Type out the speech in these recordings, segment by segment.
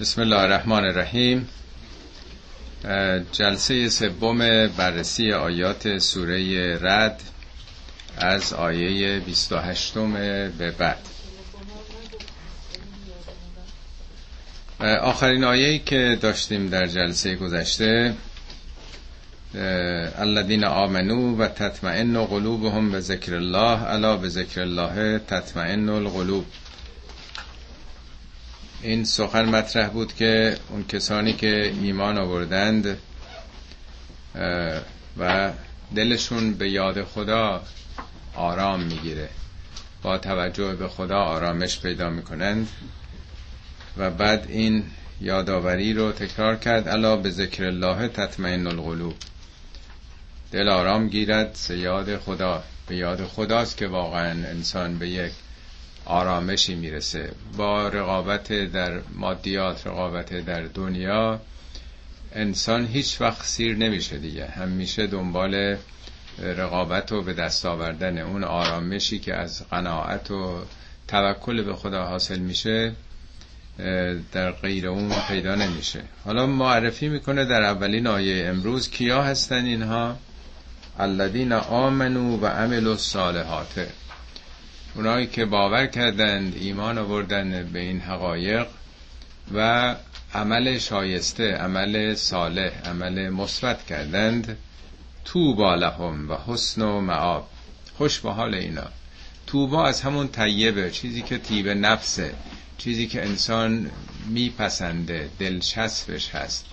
بسم الله الرحمن الرحیم جلسه سوم بررسی آیات سوره رد از آیه 28 به بعد. آخرین آیه که داشتیم در جلسه گذشته الذين آمنو و تطمئن قلوبهم به ذکر الله الا به ذکر الله تطمئن القلوب. این سخن مطرح بود که اون کسانی که ایمان آوردند و دلشون به یاد خدا آرام می‌گیره با توجه به خدا آرامش پیدا می‌کنند. و بعد این یادآوری رو تکرار کرد الا به ذکر الله تطمئن القلوب. دل آرام گیرد به یاد خدا به یاد خداست که واقعا انسان به یک آرامشی می‌رسه. با رقابت در مادیات رقابت در دنیا انسان هیچ وقت سیر نمیشه دیگه. همیشه دنبال رقابت و به دست آوردن اون آرامشی که از قناعت و توکل به خدا حاصل میشه در غیر اون پیدا نمیشه. حالا معرفی می‌کنه در اولین آیه امروز کیا هستن اینها؟ الذین آمنو و عملوا الصالحات. اونایی که باور کردند ایمان آوردن به این حقایق و عمل شایسته عمل صالح عمل مثبت کردند. توبا لهم و حسن و معاب. خوش به حال اینا. توبا از همون طیبه چیزی که طیب نفسه چیزی که انسان میپسنده دلچسبش هست.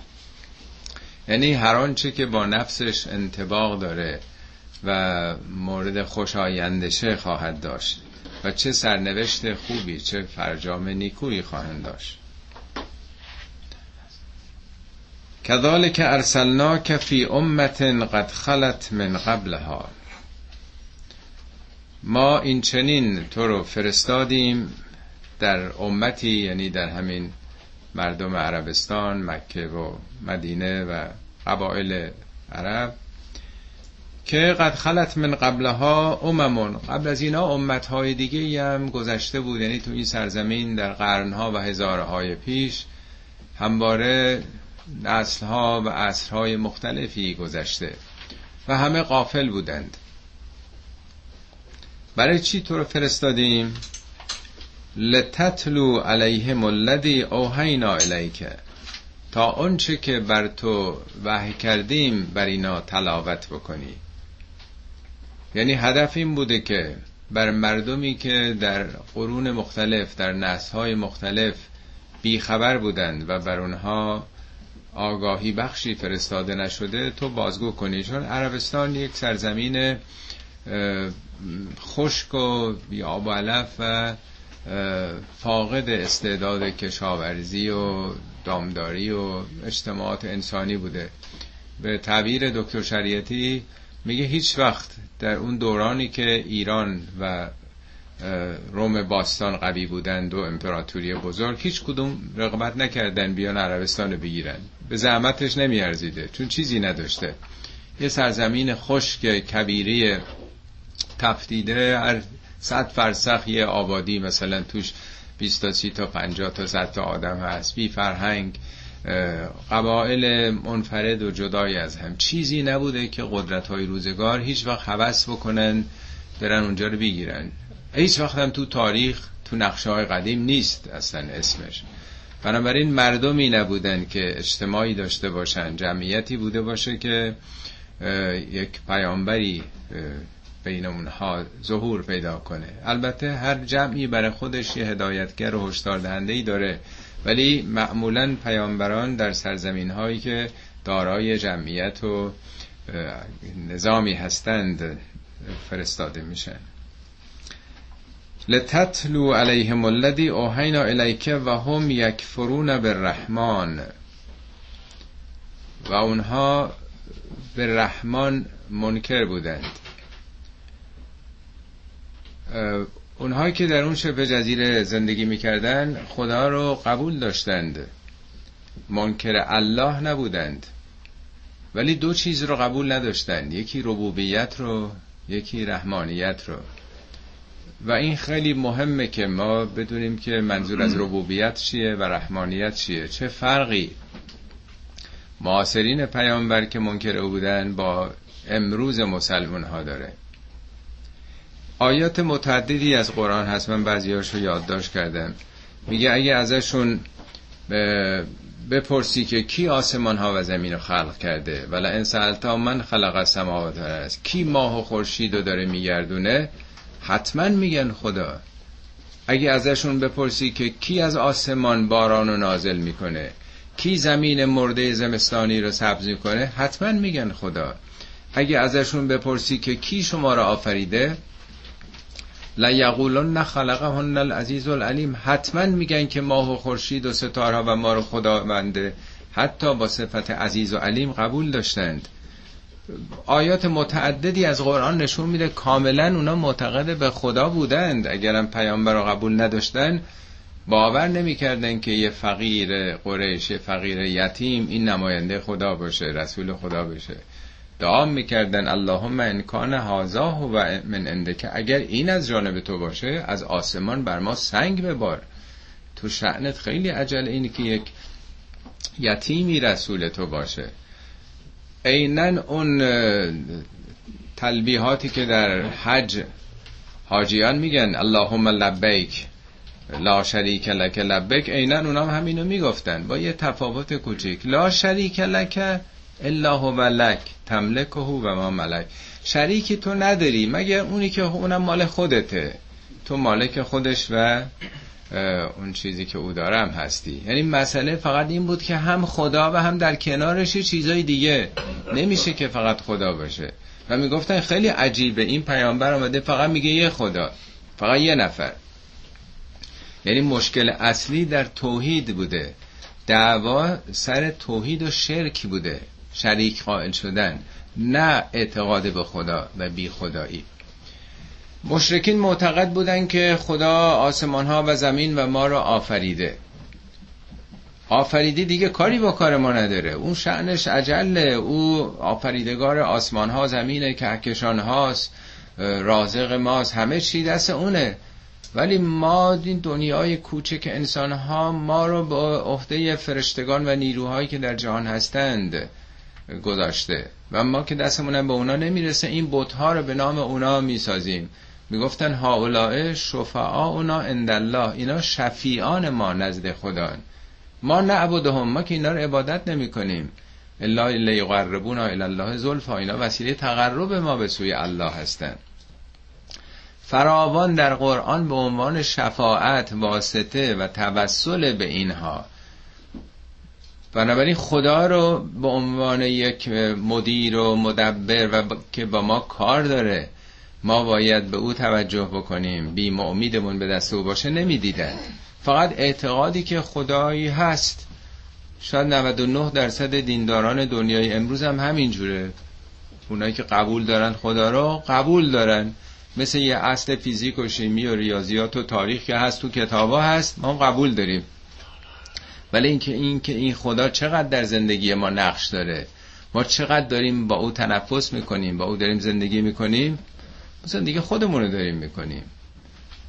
یعنی هر آنچه که با نفسش انتباق داره و مورد خوشایندشه خواهد داشت. و چه سرنوشت خوبی چه فرجام نیکویی خواهند داشت. کذالک ارسلناک فی امت قد خلت من قبلها. ما این چنین تو رو فرستادیم در امتی یعنی در همین مردم عربستان مکه و مدینه و قبایل عرب. که قد خلت من قبلها اممون. قبل از اینا امتهای دیگه هم گذشته بود. یعنی تو این سرزمین در قرنها و هزارهای پیش همواره نسلها و عصرهای مختلفی گذشته و همه قافل بودند. برای چی تو رو فرستادیم؟ لتتلو علیهم الذی اوحینا الیک. تا آنچه که بر تو وحی کردیم بر اینا تلاوت بکنی. یعنی هدف این بوده که بر مردمی که در قرون مختلف در نسلهای مختلف بیخبر بودند و بر اونها آگاهی بخشی فرستاده نشده تو بازگو کنی. چون عربستان یک سرزمین خشک و بیاب و علف و فاقد استعداد کشاورزی و دامداری و اجتماعات انسانی بوده. به تعبیر دکتر شریعتی میگه هیچ وقت در اون دورانی که ایران و روم باستان قوی بودند و امپراتوری بزرگ هیچ کدوم رقابت نکردن بیان عربستان رو بگیرن. به زحمتش نمیارزیده. چون چیزی نداشته. یه سرزمین خشک کبیری تفتیده هر صد فرسخ یه آبادی مثلا توش 20 تا 30 تا 50 تا 100 تا آدم هست. بی فرهنگ. قبایل منفرد و جدای از هم. چیزی نبوده که قدرت های روزگار هیچ وقت حوث بکنن برن اونجا رو بگیرن. هیچ وقت هم تو تاریخ تو نقشه های قدیم نیست اصلا اسمش. بنابراین مردمی نبودن که اجتماعی داشته باشن جمعیتی بوده باشه که یک پیامبری بین اونها ظهور پیدا کنه. البته هر جمعی برای خودش یه هدایتگر و هشدار دهنده داره. ولی معمولا پیامبران در سرزمین هایی که دارای جمعیت و نظامی هستند فرستاده میشن. لتتلو علیهم الذی اوحینا الیک و هم یکفرون بالرحمن. و اونها به رحمان منکر بودند. اونهایی که در اون شبه جزیره زندگی می‌کردن خدا رو قبول داشتند. منکر الله نبودند. ولی دو چیز رو قبول نداشتند. یکی ربوبیت رو یکی رحمانیت رو. و این خیلی مهمه که ما بدونیم که منظور از ربوبیت چیه و رحمانیت چیه. چه فرقی معاصرین پیامبر که منکر بودن با امروز مسلمان ها داره. آیات متعددی از قرآن هست. من بعضیاش رو یادداشت کردم. میگه اگه ازشون بپرسی که کی آسمان ها و زمین رو خلق کرده؟ ولی ان سالتا من خلق السماوات است کی ماه و خورشید رو داره میگردونه؟ حتما میگن خدا. اگه ازشون بپرسی که کی از آسمان باران رو نازل می‌کنه؟ کی زمین مرده زمستانی رو سبز می‌کنه؟ حتما میگن خدا. اگه ازشون بپرسی که کی شما رو آفریده؟ لا یقولن خلقهن العزیز العلیم. حتما میگن که ماه و خورشید و ستارها و ما رو خداونده حتی با صفت عزیز و علیم قبول داشتند. آیات متعددی از قرآن نشون میده کاملا اونا معتقد به خدا بودند. اگرم پیامبر رو قبول نداشتن باور نمی‌کردن که یه فقیر قریش فقیر یتیم این نماینده خدا باشه رسول خدا باشه. دعا می‌کردن اللهم ان کان هازا و من اندکه اگر این از جانب تو باشه از آسمان بر ما سنگ ببار. تو شعنت خیلی عجل اینی که یک یتیمی رسول تو باشه. عینا اون تلبیحاتی که در حج حاجیان میگن اللهم لبیک لا شریک لک لبیک. عینا اونا هم همینو می‌گفتن. با یه تفاوت کوچیک. لا شریک لک الا هو لک تملکه و ما ملک شریکی تو نداری مگه اونی که اونم مال خودته تو مالک خودش و اون چیزی که او دارم هستی یعنی مسئله فقط این بود که هم خدا و هم در کنارش چیزای دیگه نمیشه که فقط خدا باشه و می‌گفتن خیلی عجیبه این پیامبر آمده فقط میگه یه خدا فقط یه نفر یعنی مشکل اصلی در توحید بوده دعوا سر توحید و شرک بوده شریک قائل شدن نه اعتقاد به خدا و بی خدایی. مشرکین معتقد بودن که خدا آسمان ها و زمین و ما را آفریده. آفریدی دیگه کاری با کار ما نداره. اون شعنش عجله او آفریدگار آسمان ها زمین کهکشان هاست رازق ماست. همه چی دست اونه. ولی ما این دنیای کوچک انسان ها ما رو با عهده فرشتگان و نیروهایی که در جهان هستند گذاشته. و ما که دستمون به اونا نمی‌رسه این بتها رو به نام اونا می‌سازیم. می‌گفتن هاولائه شفعا اونا اندالله اینا شفیعان ما نزد خدا ما نعبدهم ما که اینا رو عبادت نمی کنیم الا لیقربونا الله زلفا. اینا وسیله تقرب ما به سوی الله هستند. فراوان در قرآن به عنوان شفاعت واسطه و توسل به اینها. بنابراین خدا رو به عنوان یک مدیر و مدبر و که با ما کار داره ما باید به او توجه بکنیم. بی امیدمون به دست او باشه نمی‌دیدن. فقط اعتقادی که خدایی هست. شاید 99 درصد دینداران دنیای امروز هم همینجوره. اونایی که قبول دارن خدا رو قبول دارن. مثل یه اصل فیزیک و شیمی و ریاضیات و تاریخ که هست تو کتابا هست ما قبول داریم. ولی اینکه این که این خدا چقدر در زندگی ما نقش داره؟ ما چقدر داریم با او تنفس می‌کنیم با او داریم زندگی می‌کنیم دیگه خودمون رو داریم می‌کنیم.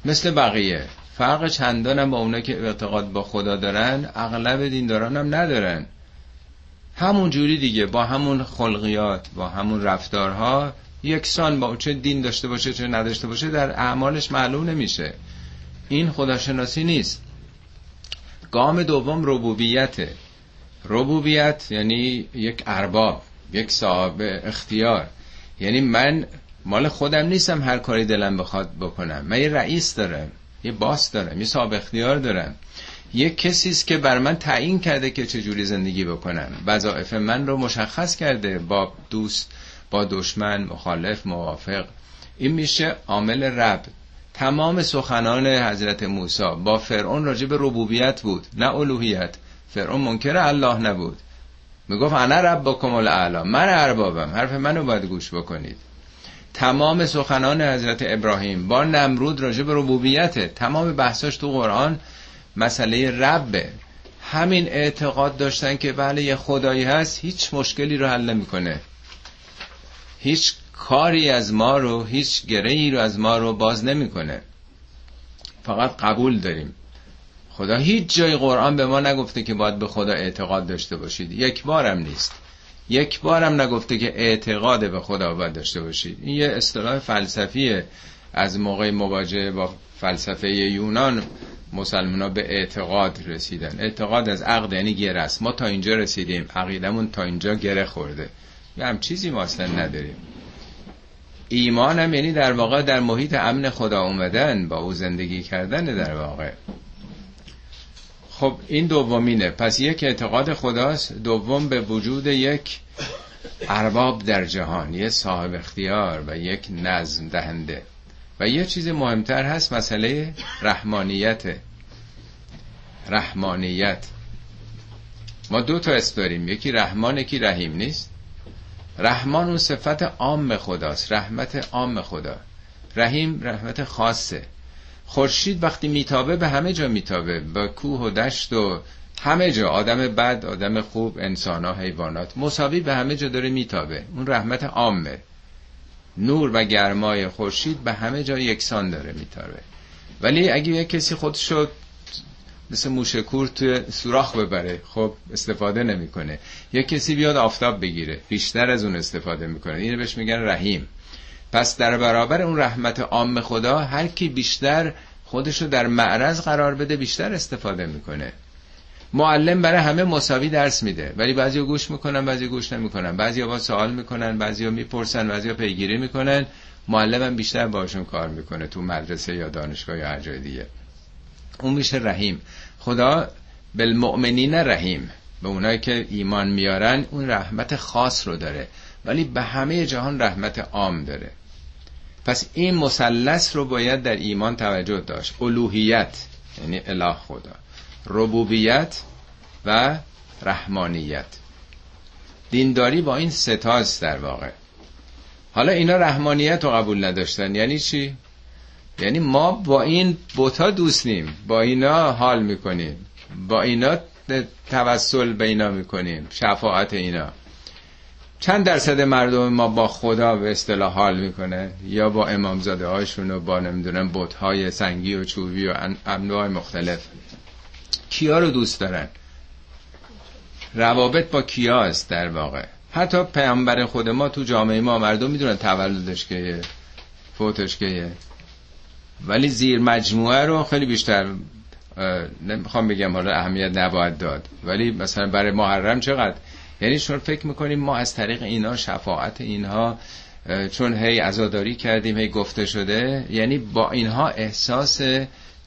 مثل بقیه. فرق چندان هم با اونا که اعتقاد با خدا دارن اغلب دینداران هم ندارن. همون جوری دیگه با همون خلقیات با همون رفتارها یکسان با چه دین داشته باشه چه نداشته باشه در اعمالش معلوم نمیشه. این خداشناسی نیست. گام دوم ربوبیته ربوبیت یعنی یک ارباب یک صاحب اختیار. یعنی من مال خودم نیستم هر کاری دلم بخواد بکنم. من یه رئیس دارم یه باس دارم یه صاحب اختیار دارم. یه کسی است که بر من تعیین کرده که چجوری زندگی بکنم. وظایف من رو مشخص کرده با دوست با دشمن مخالف موافق. این میشه عامل رب تمام سخنان حضرت موسی با فرعون راجع به ربوبیت بود نه الوهیت. فرعون منکر الله نبود. می‌گفت انا ربکم الاعلا. من اربابم. حرف منو باید گوش بکنید. تمام سخنان حضرت ابراهیم با نمرود راجع به ربوبیته تمام بحثاش تو قرآن مسئله ربه. همین اعتقاد داشتن که بله یه خدایی هست هیچ مشکلی رو حل نمی‌کنه. هیچ کاری از ما رو هیچ گرهی رو از ما رو باز نمی‌کنه. فقط قبول داریم. خدا هیچ جای قرآن به ما نگفته که باید به خدا اعتقاد داشته باشید. یک بارم نیست. یک بارم نگفته که اعتقاد به خدا باید داشته باشید. این یه اصطلاح فلسفیه. از موقع مواجهه با فلسفه یونان مسلمان ها به اعتقاد رسیدن. اعتقاد از عقد یعنی گره است. ما تا اینجا رسیدیم. عقیدمون تا اینجا گره خورده. یه هم چیزی ما اصلا نداریم. ایمان هم یعنی در واقع در محیط امن خدا اومدن با او زندگی کردن در واقع. خب این دومینه. پس یک اعتقاد خداست دوم به وجود یک ارباب در جهان یه صاحب اختیار و یک نظم دهنده. و یه چیز مهمتر هست مسئله رحمانیت. رحمانیت. ما دو تا اسم داریم. یکی رحمان یکی رحیم. نیست؟ رحمان اون صفت عام خداست رحمت عام خدا. رحیم رحمت خاصه. خورشید وقتی میتابه به همه جا میتابه با کوه و دشت و همه جا. آدم بد آدم خوب انسان ها حیوانات. مساوی به همه جا داره میتابه. اون رحمت عامه. نور و گرمای خورشید به همه جا یکسان داره میتابه. ولی اگه یک کسی خودشو مثل موشکور توی سوراخ ببره. خب استفاده نمی‌کنه. یک کسی بیاد آفتاب بگیره. بیشتر از اون استفاده می‌کنه. اینو بهش میگن رحیم. پس در برابر اون رحمت عام خدا هر کی بیشتر خودشو در معرض قرار بده بیشتر استفاده می‌کنه. معلم برای همه مساوی درس میده. ولی بعضیا گوش می‌کنن بعضی گوش نمی‌کنن. بعضیا با سوال می‌کنن بعضیا می‌پرسن بعضیا پیگیری می‌کنن. معلم بیشتر باشون کار می‌کنه تو مدرسه یا دانشگاه یا هر جای دیگه. اون میشه رحیم. خدا بالمؤمنین رحیم. به اونایی که ایمان میارن اون رحمت خاص رو داره. ولی به همه جهان رحمت عام داره. پس این مثلث رو باید در ایمان توجه داشت. الوهیت یعنی اله خدا. ربوبیت و رحمانیت. دینداری با این ستاست در واقع. حالا اینا رحمانیت رو قبول نداشتن. یعنی چی؟ یعنی ما با این بوتا دوستیم با اینا حال می‌کنیم. با اینا توسل به اینا می‌کنیم. شفاعت اینا. چند درصد مردم ما با خدا به اصطلاح حال می‌کنه؟ یا با امامزاده هاشون و با نمی‌دونم بوت های سنگی و چوبی و انواع مختلف. کیا رو دوست دارن؟ روابط با کیاست در واقع؟ حتی پیامبر خود ما تو جامعه ما مردم می‌دونن تولدش که فوتش که ولی زیر مجموعه رو خیلی بیشتر نمی‌خوام بگم حالا اهمیت نباید داد. ولی مثلا برای محرم چقدر؟ یعنی شما فکر می‌کنیم ما از طریق اینا شفاعت اینها چون هی عزاداری کردیم هی گفته شده یعنی با اینها احساس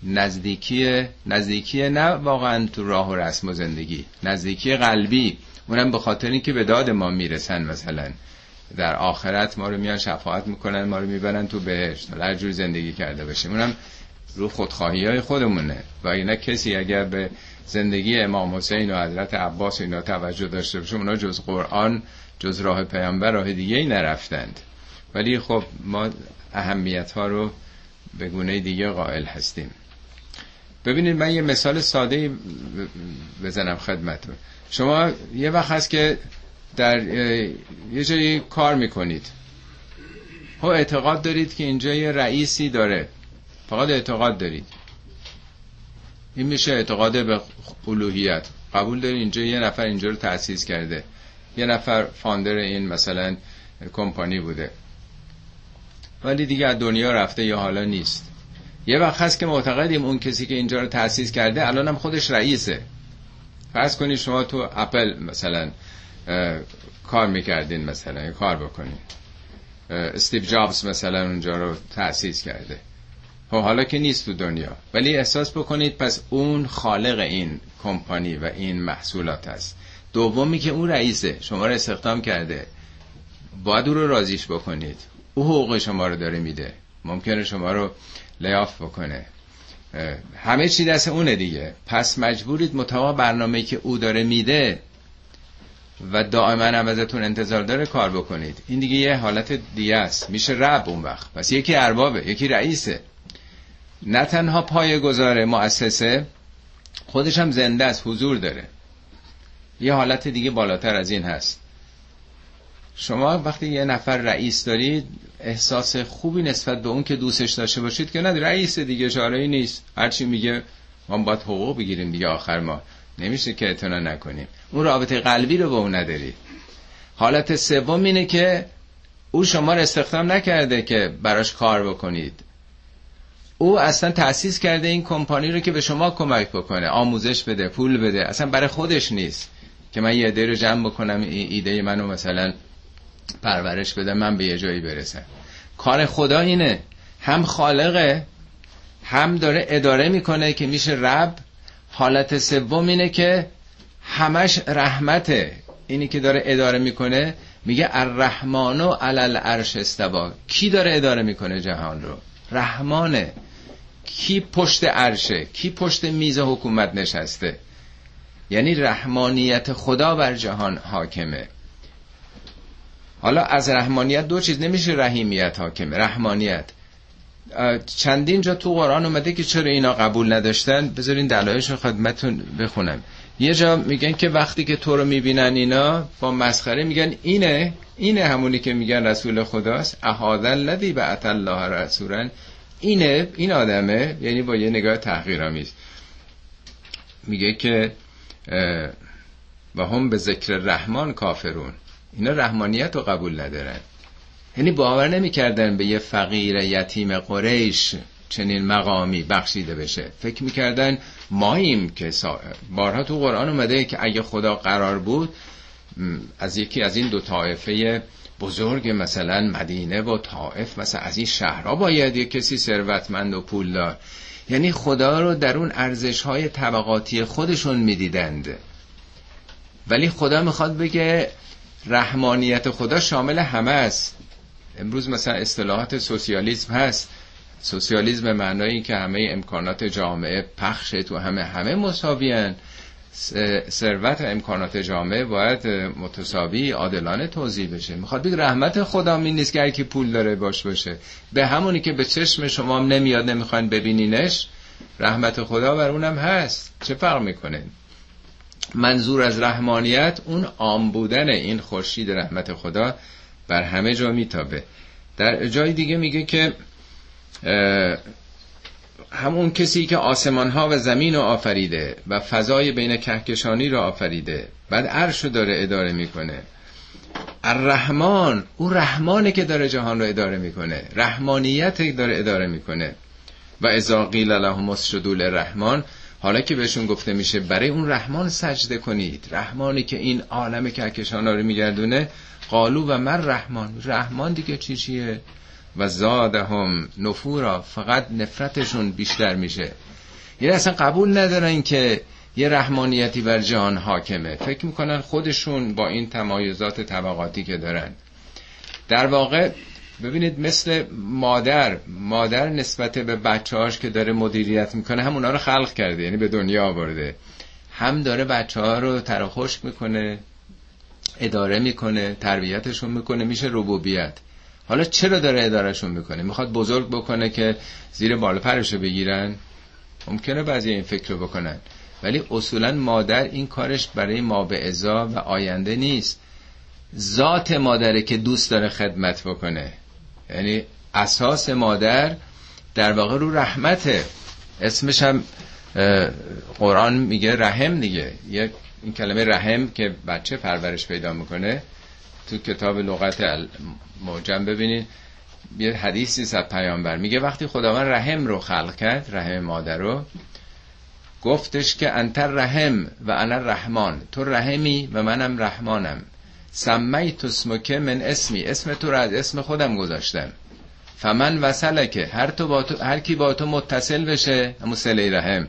نزدیکی نزدیکی نه واقعا تو راه و رسم و زندگی نزدیکی قلبی. اونم به خاطر اینکه به داد ما می‌رسن مثلا. در آخرت ما رو میان شفاعت می‌کنن ما رو می‌برن تو بهشت. هر جور زندگی کرده باشیم. اونم رو خودخواهی های خودمونه. و اینا کسی اگر به زندگی امام حسین و حضرت عباس اینا توجه داشته باشه اونا جز قرآن جز راه پیامبر راه دیگه ای نرفتند. ولی خب ما اهمیت ها رو به گونه دیگه قائل هستیم. ببینید من یه مثال ساده بزنم خدمتون شما یه وقت هست که در یه جایی کار می‌کنید. خب اعتقاد دارید که اینجا یه رئیسی داره. فقط اعتقاد دارید. این میشه اعتقاد به الوهیت. قبول دارید اینجا یه نفر اینجا رو تأسیس کرده. یه نفر فاندر این مثلا کمپانی بوده. ولی دیگه از دنیا رفته یا حالا نیست. یه وقت هست که معتقدیم اون کسی که اینجا رو تأسیس کرده الان هم خودش رئیسه. فرض کنید شما تو اپل مثلا کار می‌کردین مثلا کار بکنین. استیو جابز مثلا اونجا رو تأسیس کرده. خب حالا که نیست تو دنیا. ولی احساس بکنید پس اون خالق این کمپانی و این محصولات هست. دومی که اون رئیسه شما رو استخدام کرده. باید او رو رازیش بکنید. او حقوق شما رو داره میده. ممکنه شما رو لیاف بکنه. همه چی دست اونه دیگه. پس مجبورید مطابق برنامه که او داره میده و دائما هم ازتون انتظار داره کار بکنید. این دیگه یه حالت دیگه است. میشه رب اون وقت. پس یکی اربابه یکی رئیسه. نه تنها پای گذاره مؤسسه خودش هم زنده است حضور داره. یه حالت دیگه بالاتر از این هست. شما وقتی یه نفر رئیس دارید احساس خوبی نسبت به اون که دوستش داشته باشید که نه رئیس دیگه چاره نیست. هرچی میگه ما باید حقوق بگیریم دیگه آخر ما نمیشه که اعتنا نکنیم اون رابطه قلبی رو با اون نداری. حالت سوم اینه که او شما رو استخدام نکرده که براش کار بکنید. او اصلا تأسیس کرده این کمپانی رو که به شما کمک بکنه. آموزش بده پول بده. اصلا برای خودش نیست که من یه عده رو جمع بکنم ایده منو مثلا پرورش بده من به یه جایی برسم. کار خدا اینه. هم خالقه هم داره اداره می‌کنه که میشه رب حالت سوم اینه که همش رحمته اینی که داره اداره می‌کنه میگه الرحمانو علل عرش استوا کی داره اداره می‌کنه جهان رو؟ رحمانه. کی پشت عرشه؟ کی پشت میز حکومت نشسته؟ یعنی رحمانیت خدا بر جهان حاکمه. حالا از رحمانیت دو چیز نمیشه رحیمیت حاکمه رحمانیت. چندین جا تو قرآن اومده که چرا اینا قبول نداشتن؟ بذارین دلایلش رو خدمتون بخونم. یه جا میگن که وقتی که تو رو می‌بینن اینا با مسخره میگن اینه اینه همونی که میگن رسول خداست. احادن لدی به الله رسولن اینه این آدمه یعنی با یه نگاه تحقیرآمیز. میگه که و هم به ذکر رحمان کافرون. اینا رحمانیت رو قبول ندارن. یعنی باور نمی‌کردن به یه فقیر یتیم قریش چنین مقامی بخشیده بشه. فکر می‌کردن ماییم که بارها تو قرآن اومده که اگه خدا قرار بود از یکی از این دو طایفه بزرگ مثلا مدینه و طائف مثلا از این شهرها باید یه کسی ثروتمند و پولدار. یعنی خدا رو در اون ارزش های طبقاتی خودشون می‌دیدند. ولی خدا می‌خواد بگه رحمانیت خدا شامل همه است. امروز مثلا اصطلاحات سوسیالیسم هست. سوسیالیسم به معنایی که همه امکانات جامعه پخش تو همه همه مساویان ثروت و امکانات جامعه باید متساوی عادلانه توضیح بشه. می‌خواد بگه رحمت خدا می نیست که کی پول داره باش باشه. به همونی که به چشم شما نمیاد نمی‌خواین ببینینش رحمت خدا بر اونم هست. چه فرق می‌کنه؟ منظور از رحمانیت اون عام بودن این خورشید رحمت خدا بر همه جا میتابه. در جای دیگه میگه که همون کسی که آسمان ها و زمین رو آفریده و فضای بین کهکشانی رو آفریده بعد عرش رو داره اداره می‌کنه. الرحمن او رحمانه که داره جهان رو اداره می‌کنه. رحمانیت داره اداره می‌کنه. و اذا قیل لهم اسجدوا للرحمن حالا که بهشون گفته میشه برای اون رحمان سجده کنید. رحمانی که این عالم کهکشان رو میگردونه قالو و من رحمان. رحمان دیگه چی چیه؟ و زادهم نفورا. فقط نفرتشون بیشتر میشه. یعنی اصلا قبول ندارن که یه رحمانیتی بر جهان حاکمه. فکر می‌کنن خودشون با این تمایزات طبقاتی که دارن. در واقع ببینید مثل مادر مادر نسبت به بچه‌هاش که داره مدیریت می‌کنه هم اونا رو خلق کرده یعنی به دنیا آورده. هم داره بچه ها رو تراخوش می‌کنه. اداره می‌کنه تربیتشون می‌کنه میشه ربوبیت. حالا چرا داره ادارهشون می‌کنه؟ می‌خواد بزرگ بکنه که زیر بال پرشو بگیرن؟ ممکنه بعضی این فکر رو بکنن. ولی اصولا مادر این کارش برای ما به ازا و آینده نیست. ذات مادره که دوست داره خدمت بکنه. یعنی اساس مادر در واقع رو رحمته. اسمش هم قرآن میگه رحم دیگه. یک این کلمه رحم که بچه پرورش پیدا می‌کنه تو کتاب لغت موجم ببینید. یه حدیثی از پیامبر. میگه وقتی خداوند رحم رو خلق کرد رحم مادر رو گفتش که انتر رحم و انا رحمان تو رحمی و منم رحمانم. سمی تو اسمکه من اسمی. اسم تو رو از اسم خودم گذاشتم. فمن وصلکه هر, تو با تو هر کی با تو متصل بشه همون سله رحم.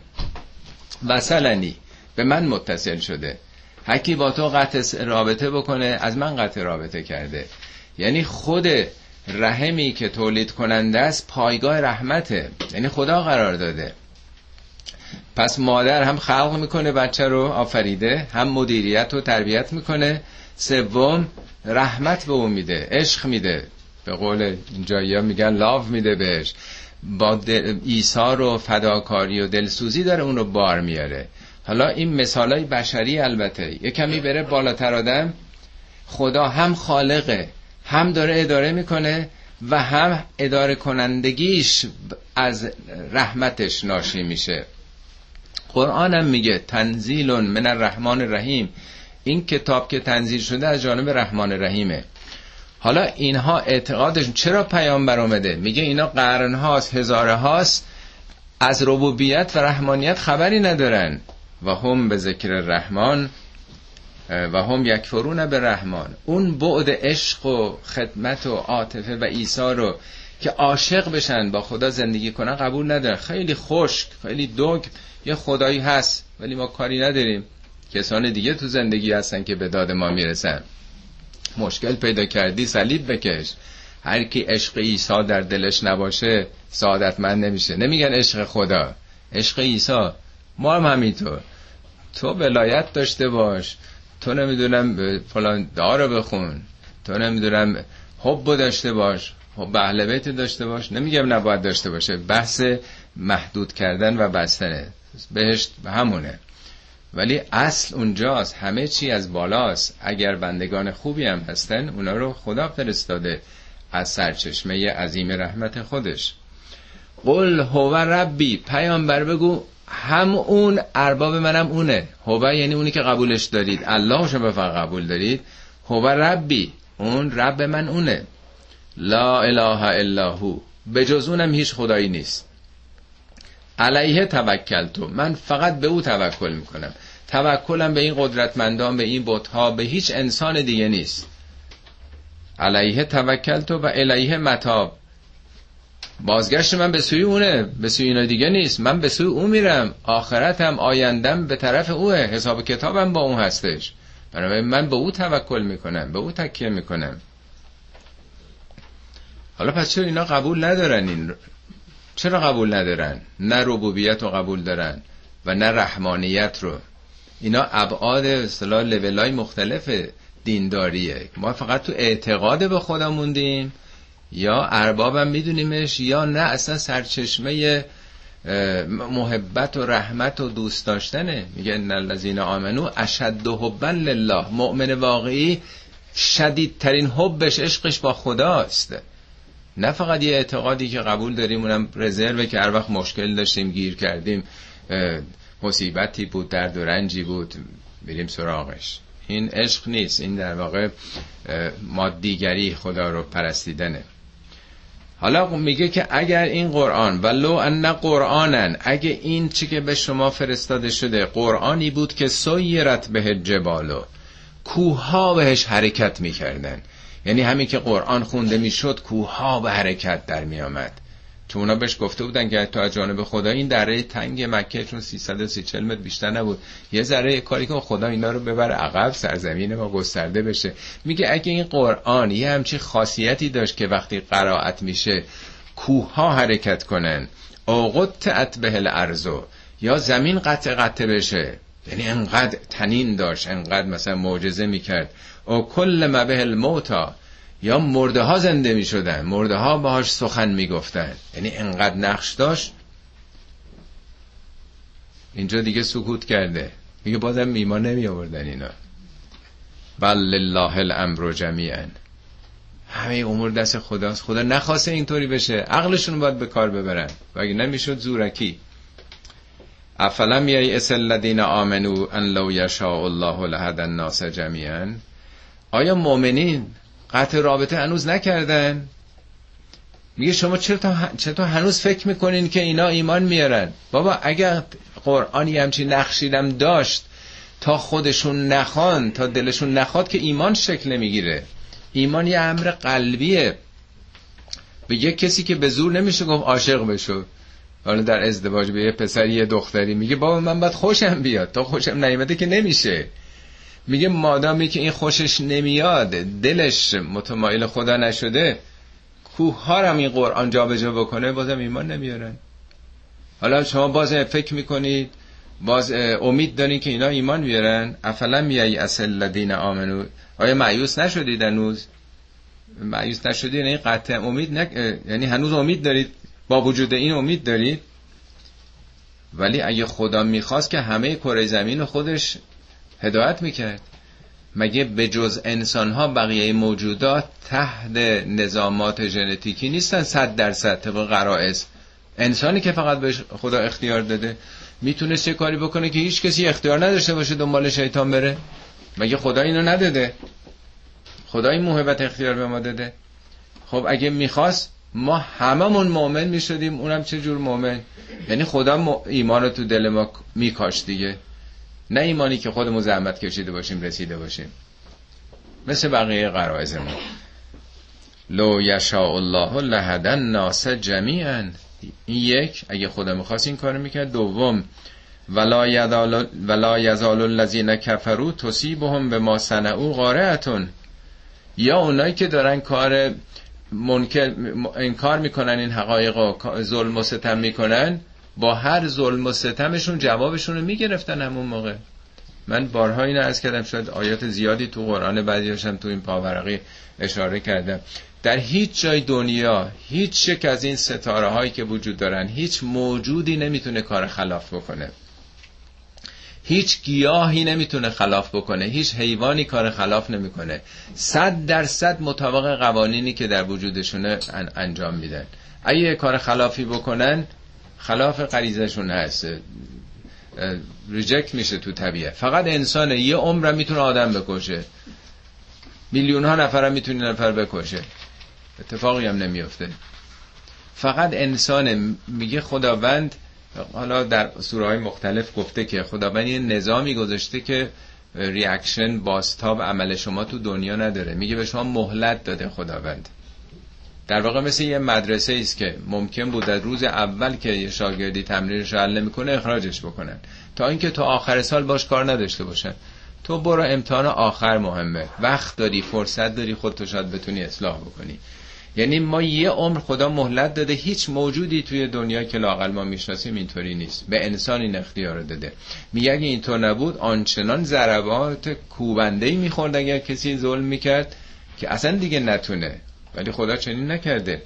وصلنی. به من متصل شده. هر کی با تو قطع رابطه بکنه از من قطع رابطه کرده. یعنی خود رحمی که تولید کننده است پایگاه رحمته. یعنی خدا قرار داده. پس مادر هم خلق می‌کنه بچه رو آفریده هم مدیریت و تربیت می‌کنه. سوم رحمت به اون میده عشق میده. به قول اینجایی میگن لاو میده بهش. با ایثار و فداکاری و دلسوزی داره اون رو بار میاره. حالا این مثال های بشری البته. یه کمی بره بالاتر آدم. خدا هم خالقه هم داره اداره می‌کنه و هم اداره کنندگیش از رحمتش ناشی میشه. قرآنم میگه تنزیل من الرحمن الرحیم. این کتاب که تنزیل شده از جانب رحمان رحیمه. حالا اینها اعتقادشون چرا پیامبر اومده؟ میگه اینا قرن هاست هزاره هاست از ربوبیت و رحمانیت خبری ندارن. و هم به ذکر رحمان و هم یکفرون به رحمان. اون بعد عشق و خدمت و عاطفه و ایثار رو که عاشق بشن با خدا زندگی کنن قبول ندارن. خیلی خشک خیلی دوگ یه خدایی هست ولی ما کاری نداریم. کسان دیگه تو زندگی هستن که به داد ما می‌رسن. مشکل پیدا کردی صلیب بکش. هر کی عشق عیسی در دلش نباشه سعادتمند نمیشه. نمیگن عشق خدا. عشق عیسی. ما هم همینطور. تو ولایت داشته باش. تو نمی‌دونم فلان دارو بخون. تو نمی‌دونم حب داشته باش. حب اهل بیت داشته باش. نمیگم نباید داشته باشه. بحث محدود کردن و بستنه بهشت همونه. ولی اصل اونجاست. همه چی از بالاست. اگر بندگان خوبی هم هستن اونا رو خدا فرستاده از سرچشمه عظیم رحمت خودش. قل هو ربی. پیامبر بگو هم اون ارباب منم اونه. هو یعنی اونی که قبولش دارید. الله شما فقط قبول دارید. هو ربی. اون رب من اونه. لا اله الا هو. به جز اونم هیچ خدایی نیست. علیه توکل تو من فقط به او توکل می‌کنم. توکلم به این قدرتمندان به این بتها به هیچ انسان دیگه نیست. علیه توکل تو و علیه متاب. بازگشت من به سوی اونه به سوی اینا دیگه نیست. من به سوی او میرم آخرتم آیندم به طرف اوه. حساب کتابم با اون هستش. بنابراین من به او توکل می‌کنم به او تکیه می‌کنم. حالا پس چرا اینا قبول ندارن این؟ چرا قبول ندارن؟ نه ربوبیت رو قبول دارن و نه رحمانیت رو. اینا ابعاد اصطلاح لولای مختلف دینداریه. ما فقط تو اعتقاد به خدا موندیم یا اربابم میدونیمش یا نه اصلا سرچشمه محبت و رحمت و دوست داشتنه. میگه ان الذین آمنو اشد حبا لله. مؤمن واقعی شدیدترین حبش عشقش با خداست. نه فقط یه اعتقادی که قبول داریم اونم رزرو که هر وقت مشکل داشتیم گیر کردیم مصیبتی بود درد و رنجی بود بریم سراغش. این عشق نیست. این در واقع مادیگری خدا رو پرستیدنه. حالا میگه که اگر این قرآن ولو ان قرآنن اگه این چی که به شما فرستاده شده قرآنی بود که سیرت به جبالو کوها بهش حرکت می‌کردن. یعنی همین که قرآن خونده می‌شد کوها به حرکت در میآمد. چون اونا بهش گفته بودن که تو از جانب خدا این دره تنگ مکه چون 330 متر بیشتر نبود. یه ذره کاری که خدا اینا رو ببره عقب سرزمین ما گسترده بشه. میگه اگه این قرآن یه همچی خاصیتی داشت که وقتی قرائت میشه کوه ها حرکت کنن. اوقت به الارضو یا زمین قطع قطع بشه. یعنی انقدر تنین داشت انقدر مثلا معجزه می‌کرد. او کل مبه الموتا یا مرده ها زنده می شدن. مرده ها باهاش سخن می گفتن. یعنی انقدر نقش داشت. اینجا دیگه سکوت کرده. میگه بازم ایمان نمی آوردن اینا. بل لله الامر جمیعا. همه امور دست خداست. خدا نخواسته اینطوری بشه. عقلشون باید به کار ببرن. و اگه نمی‌شد زورکی. افلم یای الذین آمنو ان لو یشاء الله لهد الناس جمیعا. آیا مؤمنین قطع رابطه هنوز نکردن. میگه شما چرا چطور هنوز فکر می‌کنین که اینا ایمان میارن؟ بابا اگر قرآنی همچین نقشیدم داشت تا خودشون نخوان تا دلشون نخواد که ایمان شکل نمی‌گیره. ایمان یه امر قلبیه. به یک کسی که به زور نمیشه گفت عاشق بشو. حالا در ازدواج به یه پسری یه دختری میگه بابا من باید خوشم بیاد. تا خوشم نیومده که نمیشه. میگه مادامی که این خوشش نمیاد دلش متمایل خدا نشده کوه ها هم این قرآن جابجا بکنه بازم ایمان نمیارن. حالا شما باز فکر می‌کنید باز امید دارین که اینا ایمان بیارن؟ افلا میایی اصل لدین آمنو؟ آیا معیوس نشدید هنوز؟ معیوس نشدید یعنی قطع امید نک... یعنی هنوز امید دارید؟ با وجود این امید دارید؟ ولی اگه خدا می‌خواست که همه کره زمین خودش هدایت می‌کرد. مگه به جز انسان ها بقیه موجودات تحت نظامات ژنتیکی نیستن صد درصد طبق قرائز انسانی که فقط به خدا اختیار داده می‌تونست یه کاری بکنه که هیچ کسی اختیار نداشته باشه دنبال شیطان بره؟ مگه خدا اینو نداده؟ خدا این محبت اختیار به ما داده؟ خب اگه می‌خواست ما هممون مؤمن می‌شدیم اونم چه جور مؤمن؟ یعنی خدا ایمان رو تو دل ما میکاش دیگه. نه ایمانی که خودمون زحمت کشیده باشیم رسیده باشیم. مثل بقیه قرائز ما لو یشاء الله لهدن ناس جمیعا. این یک اگه خدا می‌خواست این کارو می‌کرد. دوم ولا یزال الذین کفروا تصیبهم بما صنعوا قارعتون یا اونایی که دارن کار منکر انکار می‌کنن این حقایق و ظلم و ستم می‌کنن با هر ظلم و ستمشون جوابشون رو می‌گرفتن همون موقع. من بارها این از کردم شاید آیات زیادی تو قرآن بعدیاشم تو این پاورقی اشاره کردم. در هیچ جای دنیا هیچ یک از این ستاره هایی که وجود دارن هیچ موجودی نمی‌تونه کار خلاف بکنه. هیچ گیاهی نمی‌تونه خلاف بکنه. هیچ حیوانی کار خلاف نمی‌کنه. صد درصد مطابق قوانینی که در وجودشونه انجام میدن. اگه کار خلافی بکنن خلاف غریزشون هست. ریجکت میشه تو طبیعه فقط انسان یه عمر می‌تونه آدم بکشه. میلیون ها نفر می‌تونه نفر بکشه. اتفاقی هم نمیفته فقط انسان میگه خداوند حالا در سوره های مختلف گفته که خداوند یه نظامی گذاشته که ریاکشن باستاب عمل شما تو دنیا نداره. میگه به شما مهلت داده خداوند. در واقع مثل یه مدرسه است که ممکن بود در روز اول که یه شاگردی تمرینش حل نمی‌کنه اخراجش بکنن. تا اینکه تو آخر سال باش کار نداشته باشن. تو برو امتحان آخر مهمه. وقت داری فرصت داری خودتو شاید بتونی اصلاح بکنی. یعنی ما یه عمر خدا مهلت داده هیچ موجودی توی دنیا که لاقل ما می‌شناسیم اینطوری نیست. به انسان این اختیار داده. میگه اگه اینطور نبود آنچنان ضربات کوبنده ای می‌خورد اگر کسی ظلم می‌کرد که اصلا دیگه نتونه. ولی خدا چنین نکرده.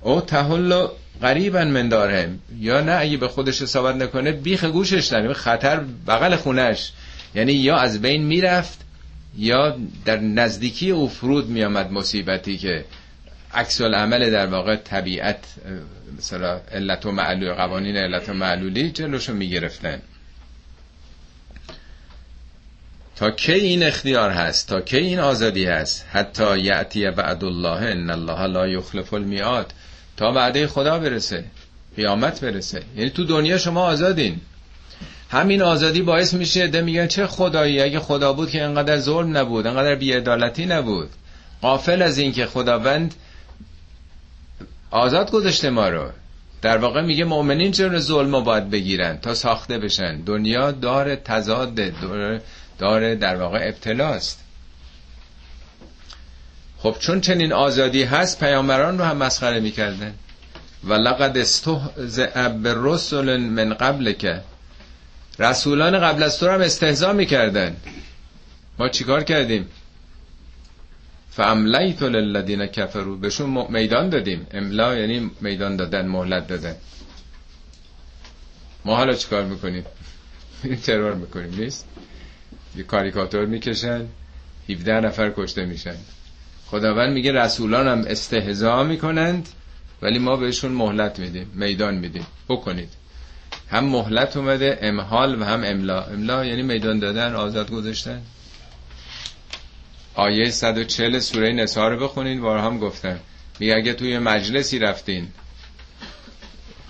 او تحل قریبا من دارهم یا نه اگه به خودش حسابت نکنه بیخ گوشش داریم خطر بغل خونش یعنی یا از بین می‌رفت یا در نزدیکی او فرود میامد مصیبتی که عکس العمل در واقع طبیعت مثلا علت و معلول قوانین علت و معلولی جلوشو می‌گرفتن. تا کی این اختیار هست تا کی این آزادی هست؟ حتی یعتی بعد الله ان الله لا یخلف المیعاد. تا وعده خدا برسه قیامت برسه. یعنی تو دنیا شما آزادین. همین آزادی باعث میشه ده میگن چه خدایی؟ اگه خدا بود که انقدر ظلم نبود انقدر بیعدالتی نبود. قافل از این که خداوند آزاد گذاشته ما رو. در واقع میگه مؤمنین چرا ظلم باید بگیرن تا ساخته بشن؟ دنیا دار تضاد داره در واقع ابتلاست خب چون چنین آزادی هست پیامبران رو هم مسخره می‌کردن. و لقد استهزئ بالرسل من قبل که رسولان قبل از تو هم استهزا می‌کردن. ما چیکار کردیم؟ فاملیت للذین کفروا. بهشون میدان دادیم. املا یعنی میدان دادن مهلت دادن. ما حالا چیکار می‌کنیم؟ ترور می‌کنیم نیست؟ یه کاریکاتور می‌کشن 17 نفر کشته میشن. خداوند میگه رسولان هم استهزا می‌کنند ولی ما بهشون مهلت میدیم میدان میدیم. بکنید. هم مهلت اومده امحال و هم املا. املا یعنی میدان دادن آزاد گذاشتن. آیه 140 سوره نسا رو بخونین بار هم گفتن. میگه اگه توی مجلسی رفتین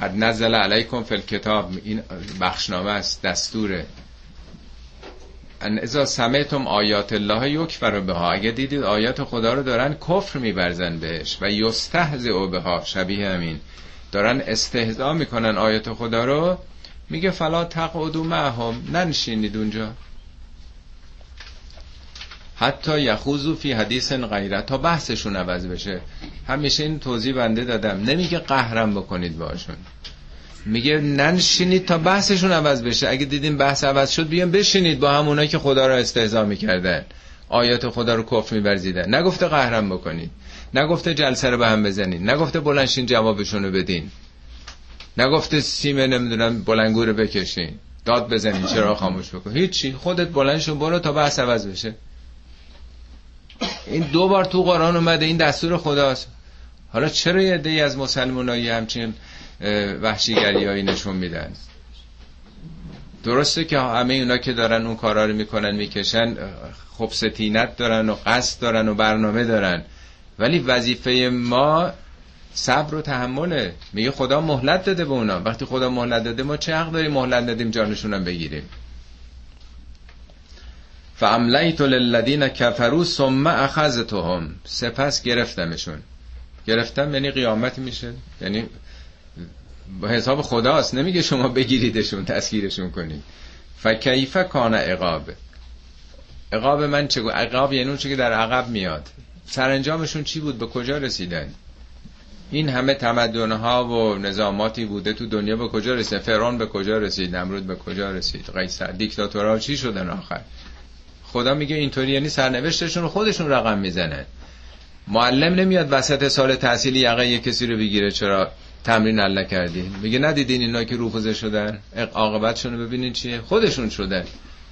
قد نزل علیکم فی الکتاب این بخشنامه است دستوره. ان اذا سمعتم آیات الله یکفر بها اگه دیدید آیات خدا رو دارن کفر میبرزن بهش و یستهزئ بها شبیه همین. دارن استهزا می‌کنن آیات خدا رو. میگه فلا تقعدوا معهم ننشینید اونجا. حتی یخوزو فی حدیث غیره تا بحثشون عوض بشه. همیشه این توضیح بنده دادم. نمیگه قهرم بکنید باشون. میگه ننشینید تا بحثشون عوض بشه. اگه دیدین بحث عوض شد بیان بشینید با همونایی که خدا را استهزا می‌کردن. آیات خدا رو کفر میبرزیدن نگفته قهرم بکنید. نگفته جلسه رو به هم بزنید. نگفته بلنشین جوابشون رو بدین. نگفته سیمه نمی‌دونم بلنگور بکشین. داد بزنین چرا خاموش بکن. هیچی. خودت بلندشون برو تا بحث عوض بشه. این دو بار تو قرآن اومده این دستور خداست. حالا چرا یه از مسلمانایی همچین وحشیگری نشون میدن. درسته که همه اونا که دارن اون کارا رو می‌کنن می‌کشن خب ستینت دارن و قصد دارن و برنامه دارن. ولی وظیفه ما صبر و تحمله. میگه خدا مهلت داده به اونا. وقتی خدا مهلت داده ما چه حق داریم مهلت دادیم جانشونم بگیریم؟ فاملیت للذین کفروا ثم اخذتهم سپس گرفتمشون. گرفتم یعنی قیامت میشه. یعنی با حساب خداست. نمیگه شما بگیریدشون تسخیرشون کنید فکیف کان عقاب. عقاب من چگو عقاب یعنی اون که در عقب میاد. سرانجامشون چی بود؟ به کجا رسیدن؟ این همه تمدنها و نظاماتی بوده تو دنیا به کجا رسید فرعون به کجا رسید؟ نمرود به کجا رسید؟ قیصر دیکتاتورها چی شدن آخر؟ خدا میگه اینطوری یعنی سرنوشتشون خودشون رقم می‌زنن. معلم نمیاد وسط سال تحصیلی یقه یه کسی رو بگیره چرا؟ تمرین الله کردی میگه ندیدین اینا که روفوزه شدن؟ عاقبتشون رو ببینین چیه. خودشون شدن.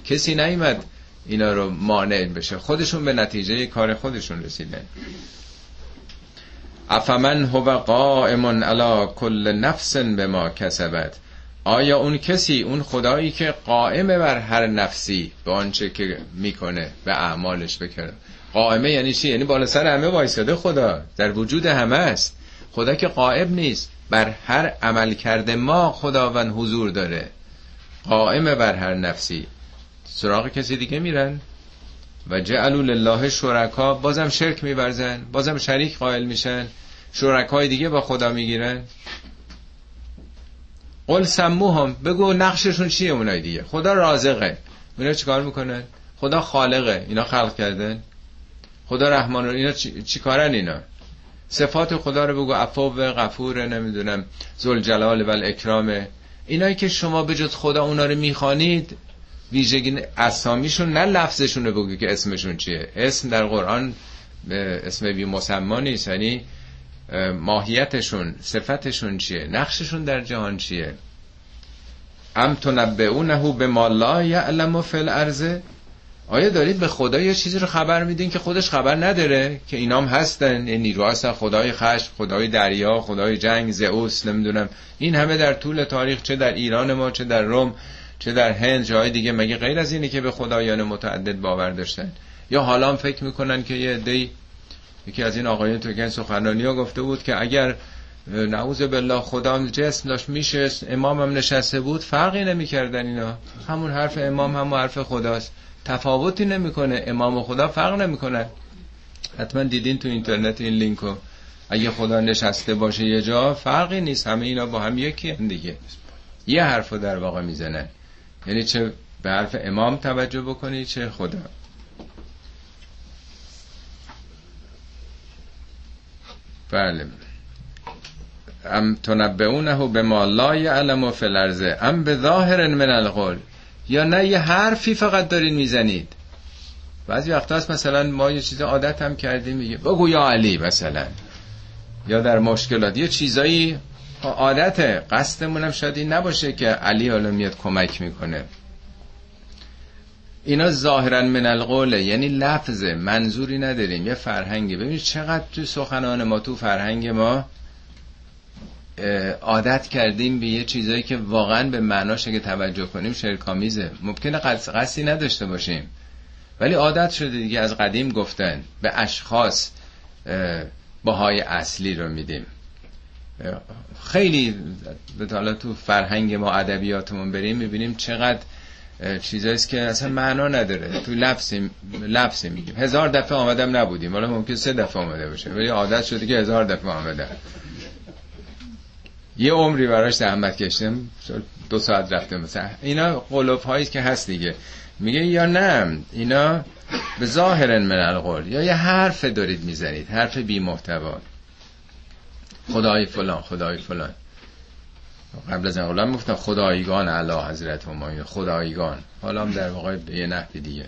کسی نیومد اینا رو مانع بشه. خودشون به نتیجه کار خودشون رسیدن. افمن هو قائم علی کل نفس به ما کسبت. آیا اون کسی اون خدایی که قائمه بر هر نفسی به آنچه که می‌کنه به اعمالش بکنه قائمه یعنی چی؟ یعنی بالا سر همه وایساده خدا. در وجود همه است. خدا که قائم نیست. بر هر عمل کرده ما خداوند حضور داره. قائمه بر هر نفسی. سراغ کسی دیگه میرن. و جعلوا لله شرکا. بازم شرک میبرزن بازم شریک قائل میشن. شرکای دیگه با خدا می‌گیرن. قل هم بگو نقششون چیه اونای دیگه؟ خدا رازقه. اینا چیکار می‌کنن؟ خدا خالقه. اینا خلق کردن. خدا رحمان اینا چی, کارن اینا؟ صفات خدا رو بگو عفو غفور نمی‌دونم جلال و الاکرام اینایی که شما به جز خدا اونا رو می‌خوانید ویژگی اسامیشون نه لفظشون رو بگو که اسمشون چیه. اسم در قرآن اسم بی مسما نیست یعنی ماهیتشون صفتشون چیه نقششون در جهان چیه. ام تنبئونه به ما لا یعلم فی الارض؟ آیا دارید به خدا یه چیزی رو خبر میدین که خودش خبر نداره؟ که اینام هستن این نیرو هستن خدای خشم خدای دریا خدای جنگ زئوس نمی‌دونم. این همه در طول تاریخ چه در ایران ما چه در روم چه در هند جای دیگه. مگه غیر از اینه که به خدایان متعدد باور داشتن؟ یا حالا فکر می‌کنن که یه دی یکی از این آقایون تو که سخنرانی گفته بود که اگر نعوذ بالله خدا جسم داشت میشه امام هم نشسته بود فرقی نمی‌کردن اینا. همون حرف امام همون حرف خداست. تفاوتی نمی‌کنه. امام و خدا فرق نمی‌کنه. حتما دیدین تو اینترنت این لینکو اگه خدا نشسته باشه یه جا فرقی نیست. همه اینا با هم یکی هم دیگه. یه حرف در واقع می‌زنن یعنی چه به حرف امام توجه بکنی چه خدا. بله. ام تنبعونه به ما لا یعلم فی الارض ام به ظاهر من القول یا نه یه حرفی فقط دارین می‌زنید. بعضی وقت هست مثلا ما یه چیز عادت هم کردیم میگه بگو یا علی مثلا. یا در مشکلات یه چیزایی عادت قصدمونم شاید این نباشه که علی حالا میاد کمک می‌کنه. اینا ظاهرا من القوله یعنی لفظ منظوری نداریم. یه فرهنگی. ببینید چقدر تو سخنان ما تو فرهنگ ما عادت کردیم به یه چیزایی که واقعا به معناش اگه توجه کنیم شرکامیزه. ممکنه قصدی نداشته باشیم. ولی عادت شده دیگه از قدیم گفتن. به اشخاص باهای اصلی رو میدیم. خیلی به تو فرهنگ ما ادبیاتمون بریم می‌بینیم چقدر چیزاییست که اصلا معنا نداره. تو لفظی لفظی میگیم. هزار دفعه آمدم نبودیم. ولی ممکن سه دفعه آمده باشه. ولی عادت شده که هزار دفعه آمده. یه عمری براش زحمت کشتم دو ساعت رفته مثلا. اینا قلوب هایی که هست دیگه. میگه یا نه اینا به ظاهر من القول. یا یه حرف دارید می‌زنید حرف بی محتوا خدای فلان خدای فلان. قبل از این گفتم خدایگان علا حضرت همایون خدایگان. حالا هم در واقع به یه نحوی دیگه.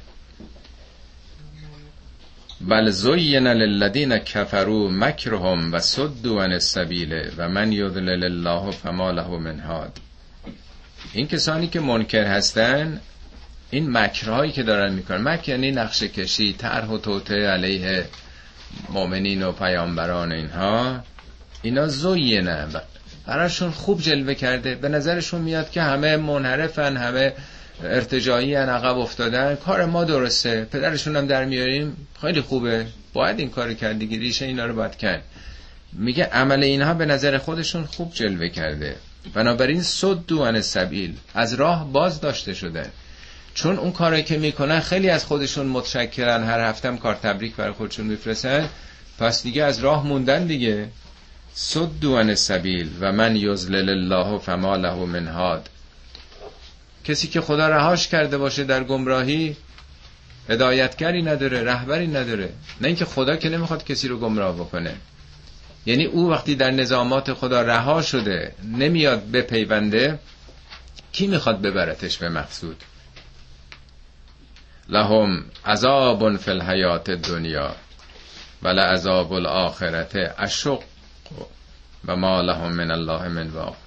بل زین للذین کفروا مکرهم و صدوا عن السبیل و من یضلل الله فما له من هاد این کسانی که منکر هستن این مکرهایی که دارن می‌کنن مکر یعنی نقش کشی طرح و توته علیه مؤمنین و پیامبران اینها. اینا نه براشون خوب جلوه کرده. به نظرشون میاد که همه منحرفن همه ارتجایی عقب افتادن کار ما درسته. پدرشون هم در میاریم. خیلی خوبه. باید این کار کرد دیگه. ریشه اینا رو باید کرد. میگه عمل اینها به نظر خودشون خوب جلوه کرده. بنابراین صد عن سبیل از راه باز داشته شده. چون اون کاری که می‌کنن خیلی از خودشون متشکرن. هر هفتم کار تبریک برای خودشون میفرستن. پس دیگه از راه موندن دیگه. صد عن سبیل. و من یزلل الله فما له من هاد. کسی که خدا رهاش کرده باشه در گمراهی هدایتگری نداره رهبری نداره. نه اینکه خدا که نمی‌خواد کسی رو گمراه بکنه. یعنی او وقتی در نظامات خدا رها شده نمیاد به پیونده کی می‌خواد ببرتش به مقصود؟ لهم عذاب فی الحیات دنیا ولا عذاب الاخرت اشق و ما لهم من الله من واق.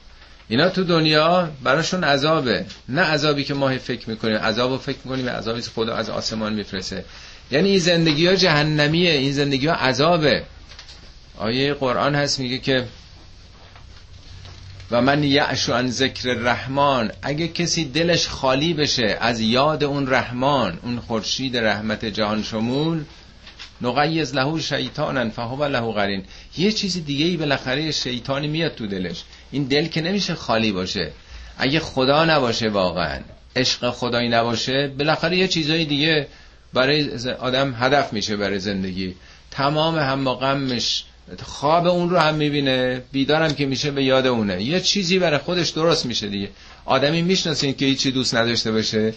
اینا تو دنیا براشون عذابه. نه عذابی که ما فکر می‌کنیم. عذابو فکر می‌کنیم عذابی که خدا از آسمان میفرسه یعنی این زندگی ها جهنمیه. این زندگی ها عذابه. آیه قرآن هست میگه که و من یعش عن ذکر رحمان اگه کسی دلش خالی بشه از یاد اون رحمان اون خورشید رحمت جهان شمول نقیز له شیطانا فهو له قرین. یه چیز دیگه ای بالاخره شیطانی میاد تو دلش. این دل که نمیشه خالی باشه. اگه خدا نباشه واقعا عشق خدایی نباشه بالاخره یه چیزای دیگه برای آدم هدف میشه برای زندگی. تمام هم غمش خواب اون رو هم می‌بینه بیدارم که میشه به یاد اونه. یه چیزی برای خودش درست میشه دیگه. آدمی می‌شناسین که هیچی دوست نداشته باشه.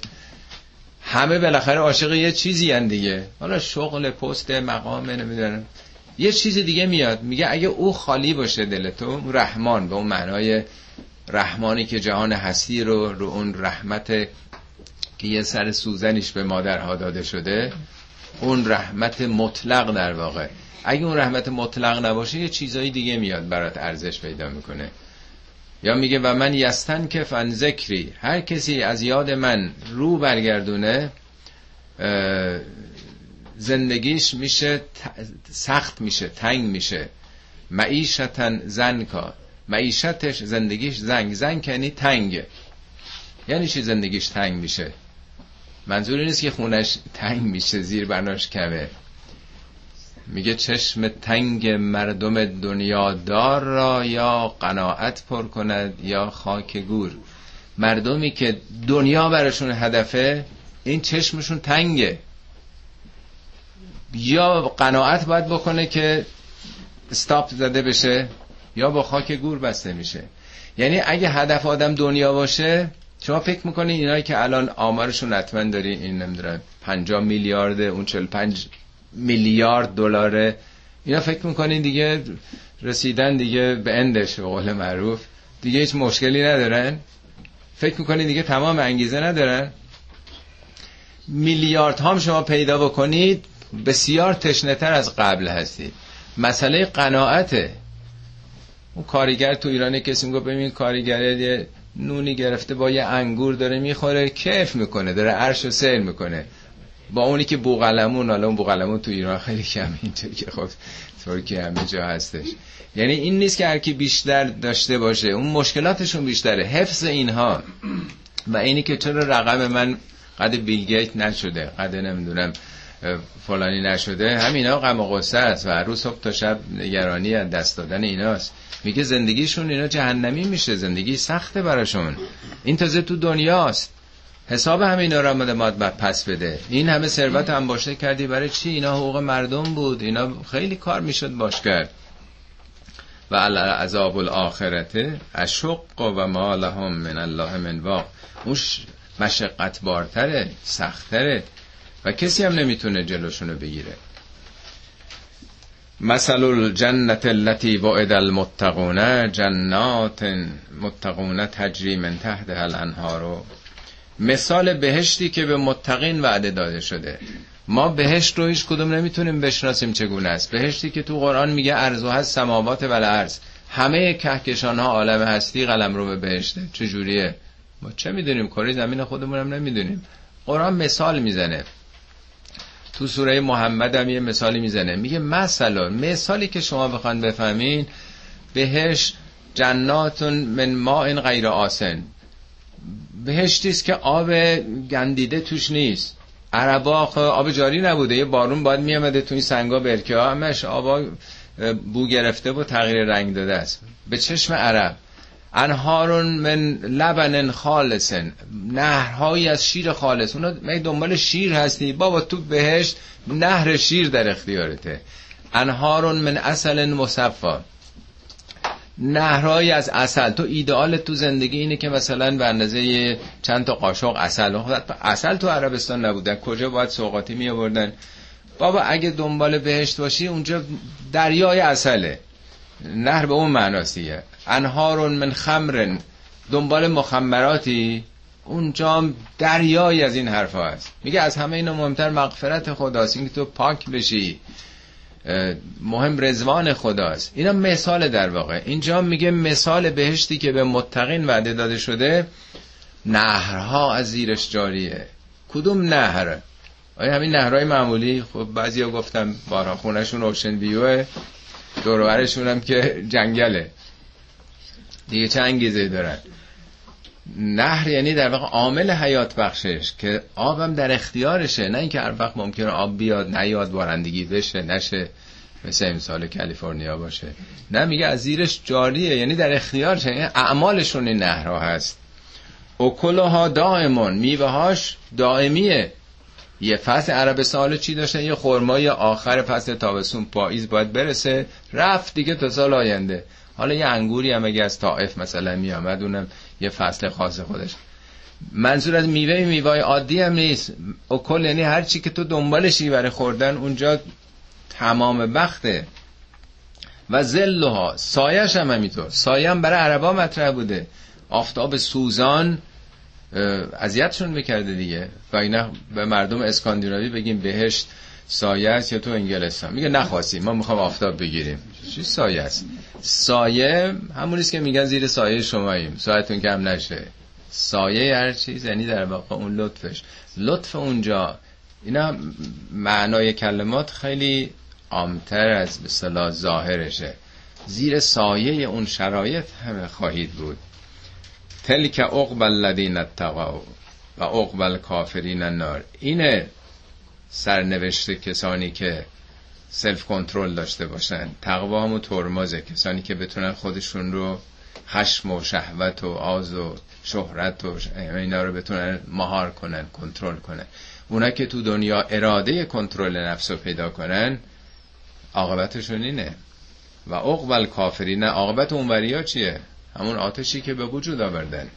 همه بالاخره عاشق یه چیزی هن دیگه. حالا شغل پست مقام نمی‌دونم. یه چیز دیگه میاد. میگه اگه او خالی باشه دل تو رحمان به اون معنای رحمانی که جهان هستی رو رو اون رحمت که یه سر سوزنش به مادرها داده شده اون رحمت مطلق در واقع. اگه اون رحمت مطلق نباشه یه چیزایی دیگه میاد برات ارزش پیدا می‌کنه. یا میگه و من یستن که فن ذکری. هر کسی از یاد من رو برگردونه زندگیش میشه سخت میشه تنگ میشه. معیشتن زنکا معیشتش زندگیش زنگ. زنگ یعنی تنگه. یعنی چی زندگیش تنگ میشه؟ منظور نیست که خونش تنگ میشه زیر بناش کمه. میگه چشم تنگ مردم دنیا دار را یا قناعت پر کند یا خاک گور. مردمی که دنیا براشون هدفه این چشمشون تنگه. یا قناعت باید بکنه که استاپ زده بشه یا با خاک گور بسته میشه. یعنی اگه هدف آدم دنیا باشه شما فکر می‌کنید اینایی که الان آمارشون حتما داری این نمی‌دونم 50 میلیارد اون 45 میلیارد دلاره اینا فکر می‌کنین دیگه رسیدن دیگه به اندش به قول معروف. دیگه هیچ مشکلی ندارن. فکر می‌کنین دیگه تمام انگیزه ندارن. میلیارد هم شما پیدا بکنید بسیار تشنهتر از قبل هستید. مسئله قناعته اون کارگر تو ایران کسی میگه ببین کارگر یه نونی گرفته با یه انگور داره می‌خوره کیف می‌کنه داره عرش و سیر می‌کنه. با اونی که بوغلمون حالا اون بوغلمون تو ایران خیلی کم اینطور که خب ترکیه همه جا هستش. یعنی این نیست که هر کی بیشتر داشته باشه اون مشکلاتشون بیشتره. حفظ اینها. و اینی که چرا رقم من قد بیلگیت نشده قد نمی‌دونم. فلانی نشده همینا غم و غصه است و هر صبح تا شب نگرانی از دست دادن ایناست. میگه زندگیشون اینا جهنمی میشه زندگی سخته براشون. این تازه تو دنیاست. حساب همه اینا را ماد پس بده. این همه ثروت هم باشه کردی برای چی؟ اینا حقوق مردم بود. اینا خیلی کار می‌شد باش کرد. و عذاب الاخرته اشق و ما لهم من الله من واق. اون مشقت بارتره سختره. و کسی هم نمی‌تونه جلوشونو بگیره. مثل الجنت التي وعد المتقون جنات متقون تجری من تحتها الانهار. مثال بهشتی که به متقین وعده داده شده. ما بهشت رو هیچ کدوم نمی‌تونیم بشناسیم چگونه است. بهشتی که تو قرآن میگه ارزو هست سماوات و ارز همه کهکشان ها عالم هستی قلم رو به بهشته چجوریه؟ ما چه می‌دونیم؟ کاری زمین خودمون هم نمی‌دونیم. قرآن مثال می‌زنه. تو سوره محمد هم یه مثالی می‌زنه. میگه مثلا مثالی که شما بخوان بفهمین بهش جناتون من ماء غیر آسن. بهشتی است که آب گندیده توش نیست. عربا آب جاری نبوده. یه بارون باید میامده تو این سنگا برکه ها. همش آبا بو گرفته و تغییر رنگ داده است. به چشم عرب. انهارون من لبن خالصن. نهرهایی از شیر خالص. اونا می دنبال شیر هستی. بابا تو بهشت نهر شیر در اختیارته. انهارون من اصل مصفا. نهرهایی از اصل. تو ایدئال تو زندگی اینه که مثلا به اندازه چند تا قاشق اصل. اصل تو عربستان نبودن. کجا باید سوقاتی می آوردن. بابا اگه دنبال بهشت باشی اونجا دریای اصله. نهر به اون معناستیه انهارون من خمرن. دنبال مخمراتی؟ اونجا دریای از این حرف هست. میگه از همه اینا مهمتر مغفرت خداست. اینکه تو پاک بشی. مهم رزوان خداست. اینا مثال در واقع. اینجا میگه مثال بهشتی که به متقین وعده داده شده. نهرها از زیرش جاریه. کدوم نهر؟ آیا همین نهرهای معمولی؟ خب بعضی ها گفتم بارها خونشون اوشن بیوه دورورشون هم که جنگله. دیگه چه انگیزه دارن نهر یعنی در واقع عامل حیات بخشش که آبم در اختیارشه. نه اینکه هر وقت ممکنه آب بیاد نیاد بارندگی بشه نشه مثل امسال کالیفرنیا باشه. نه میگه از زیرش جاریه یعنی در اختیارشه. یعنی اعمالشون این نهرها هست. اکلها دائمون میوه هاش دائمیه. یه فصل عربستان چی داشتن؟ یه خرمای آخر فصل تابستون پاییز باید برسه. رفت دیگه تا سال آینده. حالا یه انگوری هم اگه از طائف مثلا می آمد اونم یه فصل خاص خودش. منظور از میوه میوه عادی هم نیست. کل یعنی هر چی که تو دنبالشی برای خوردن اونجا تمام وقته و زلها سایش هم همینطور. سایه هم برای عربا مطرح بوده. آفتاب سوزان اذیتشون می‌کرده دیگه. و اینا به مردم اسکاندیناوی بگیم بهشت سایه است یا تو انگلستان. میگه نخواستیم ما می‌خوام آفتاب بگیریم. چی سایه است؟ سایه همونیست که میگن زیر سایه شماییم. سایتون کم نشه. سایه هر چیز یعنی در واقع اون لطفش. لطف اونجا. اینا معنای کلمات خیلی عامتر از به ظاهرشه. زیر سایه اون شرایط همه خواهید بود. تلک عقب الذین اتقوا و عقب الکافرین النار. اینه سرنوشت کسانی که سلف کنترل داشته باشن. تقوا هم و ترمازه کسانی که بتونن خودشون رو خشم و شهوت و آز و شهرت و اینا رو بتونن مهار کنن کنترل کنن. اونا که تو دنیا اراده کنترل نفس رو پیدا کنن عاقبتشون اینه. و عقب کافرین عاقبت اونوریا چیه؟ همون آتشی که به وجود آوردن.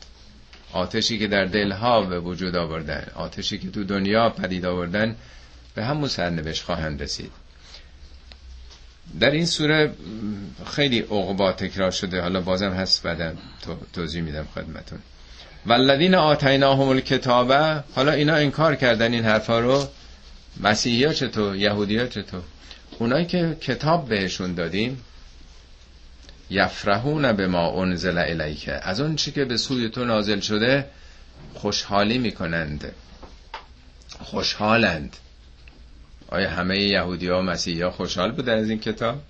آتشی که در دلها به وجود آوردن. آتشی که تو دنیا پدید آوردن به همون سرنوشت خواهند رسید. در این سوره خیلی عقبا تکرار شده. حالا بازم هست بعدا توضیح میدم خدمتون. والذین آتیناهم الکتابه حالا اینا انکار کردن این حرفا رو. مسیحی ها چطور؟ یهودی ها چطور؟ اونایی که کتاب بهشون دادیم یفرحون به ما انزل الیکه از اون چی که به سوی تو نازل شده خوشحالی می‌کنند. خوشحالند. آیا همه یهودی ها و مسیحی ها خوشحال بودن از این کتاب؟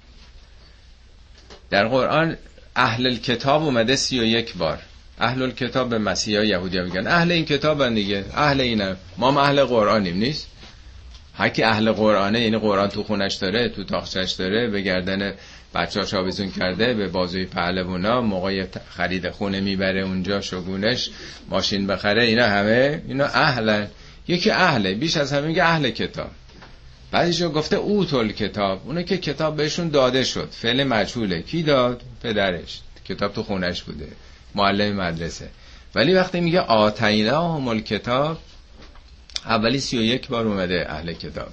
در قرآن اهل کتاب اومده سی و یک بار. اهل کتاب به مسیحی ها یهودی ها میگن. اهل این کتاب دیگه. اهل اینه ما هم اهل قرآنیم نیست؟ هرکی اهل قرآنه یعنی قرآن تو خونش داره تو تاخچش داره به گردن بچه آویزون کرده به بازوی پهلوونا موقع خرید خونه می‌بره اونجا شگونش ماشین بخره اینا همه اینا اهلن. یکی اهله. بیش از همه میگه اهل کتاب. بعدیشو گفته اوتول کتاب اونه که کتاب بهشون داده شد. فعل مجهوله. کی داد؟ پدرش. کتاب تو خونش بوده. معلم مدرسه. ولی وقتی میگه آتینا همال کتاب اولی سی و یک بار اومده اهل کتاب.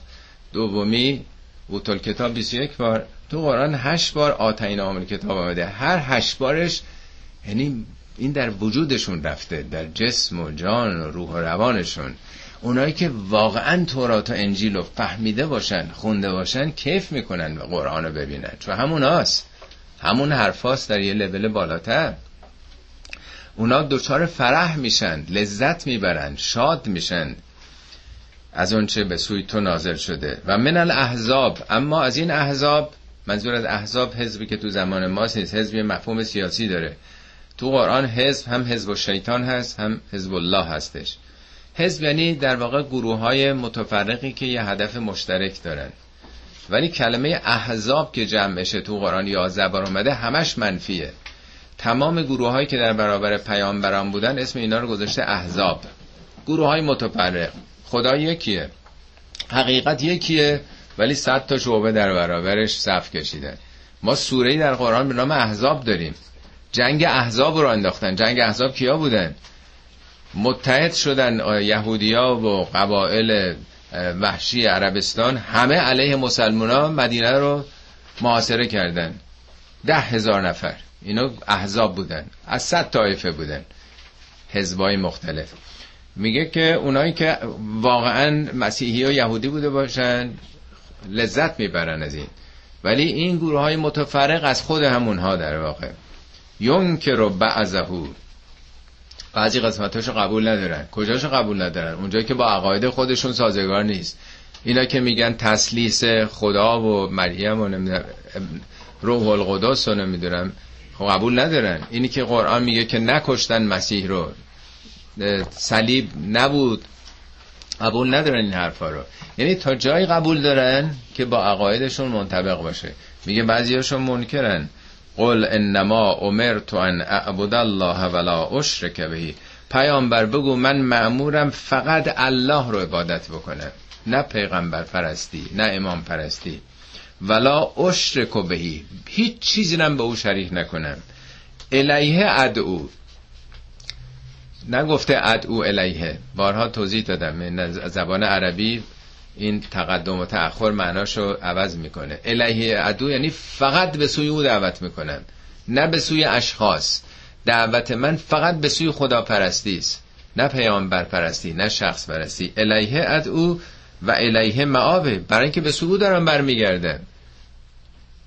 دومی اوتول کتاب 21 بار. تو قرآن هشت بار آتینا همال کتاب اومده هر هشت بارش یعنی این در وجودشون رفته. در جسم و جان و روح و روانشون. اونایی که واقعا تورات و انجیل رو فهمیده باشن خونده باشن کیف می‌کنن و قرآن رو ببینن. چون همون هاست. همون حرفاست در یه لول بالاتر. اونا دچار فرح میشن لذت می‌برن شاد میشن از اونچه به سوی تو نازل شده. و من الاحزاب اما از این احزاب منظور از احزاب حزبی که تو زمان ماست نیست. حزبی مفهوم سیاسی داره. تو قرآن حزب هم حزب و شیطان هست هم حزب الله هستش. حزب یعنی در واقع گروه های متفرقی که یه هدف مشترک دارن. ولی کلمه احزاب که جمع بشه تو قرآن یا زبان اومده همش منفیه. تمام گروه هایی که در برابر پیامبران بودن اسم اینا رو گذاشته احزاب. گروه های متفرق. خدا یکیه. حقیقت یکیه ولی صد تا شعبه در برابرش صف کشیدن. ما سوره در قرآن به نام احزاب داریم. جنگ احزاب رو انداختن. جنگ احزاب کیا بودن؟ متحد شدن یهودیا و قبایل وحشی عربستان همه علیه مسلمان مدینه رو محاصره کردن. ده هزار نفر. اینا احزاب بودن. از صد طایفه بودن. حزبای مختلف. میگه که اونایی که واقعا مسیحی و یهودی بوده باشن لذت می‌برن از این. ولی این گروه های متفرق از خود همونها در واقع. یون که رو بعضهو. بعضی قسمتاشو قبول ندارن. کجاشو قبول ندارن؟ اونجایی که با عقاید خودشون سازگار نیست. اینا که میگن تسلیس خدا و مریم و نمی‌دونم روح القدس رو نمی‌دونم خب قبول ندارن. اینی که قرآن میگه که نکشتن مسیح رو. صلیب نبود. قبول ندارن این حرفا رو. یعنی تا جایی قبول دارن که با عقایدشون منطبق باشه. میگه بعضیاشون منکرن. قل انما امرت ان اعبد الله ولا اشرک به. پیامبر بگو من معمورم فقط الله رو عبادت بکنم. نه پیغمبر پرستی نه امام پرستی. ولا اشرک بهی هیچ چیزی نم به او شریک نکنم. الیه ادعو. نگفته ادعو الیه. بارها توضیح دادم. زبان عربی این تقدم و تأخر معناشو عوض می‌کنه. الیه ادعو یعنی فقط به سوی او دعوت می‌کنم نه به سوی اشخاص. دعوت من فقط به سوی خدا پرستی است نه پیامبر پرستی نه شخص پرستی الیه ادعو و الیه معابه. برای اینکه به سوی دارم برمیگردم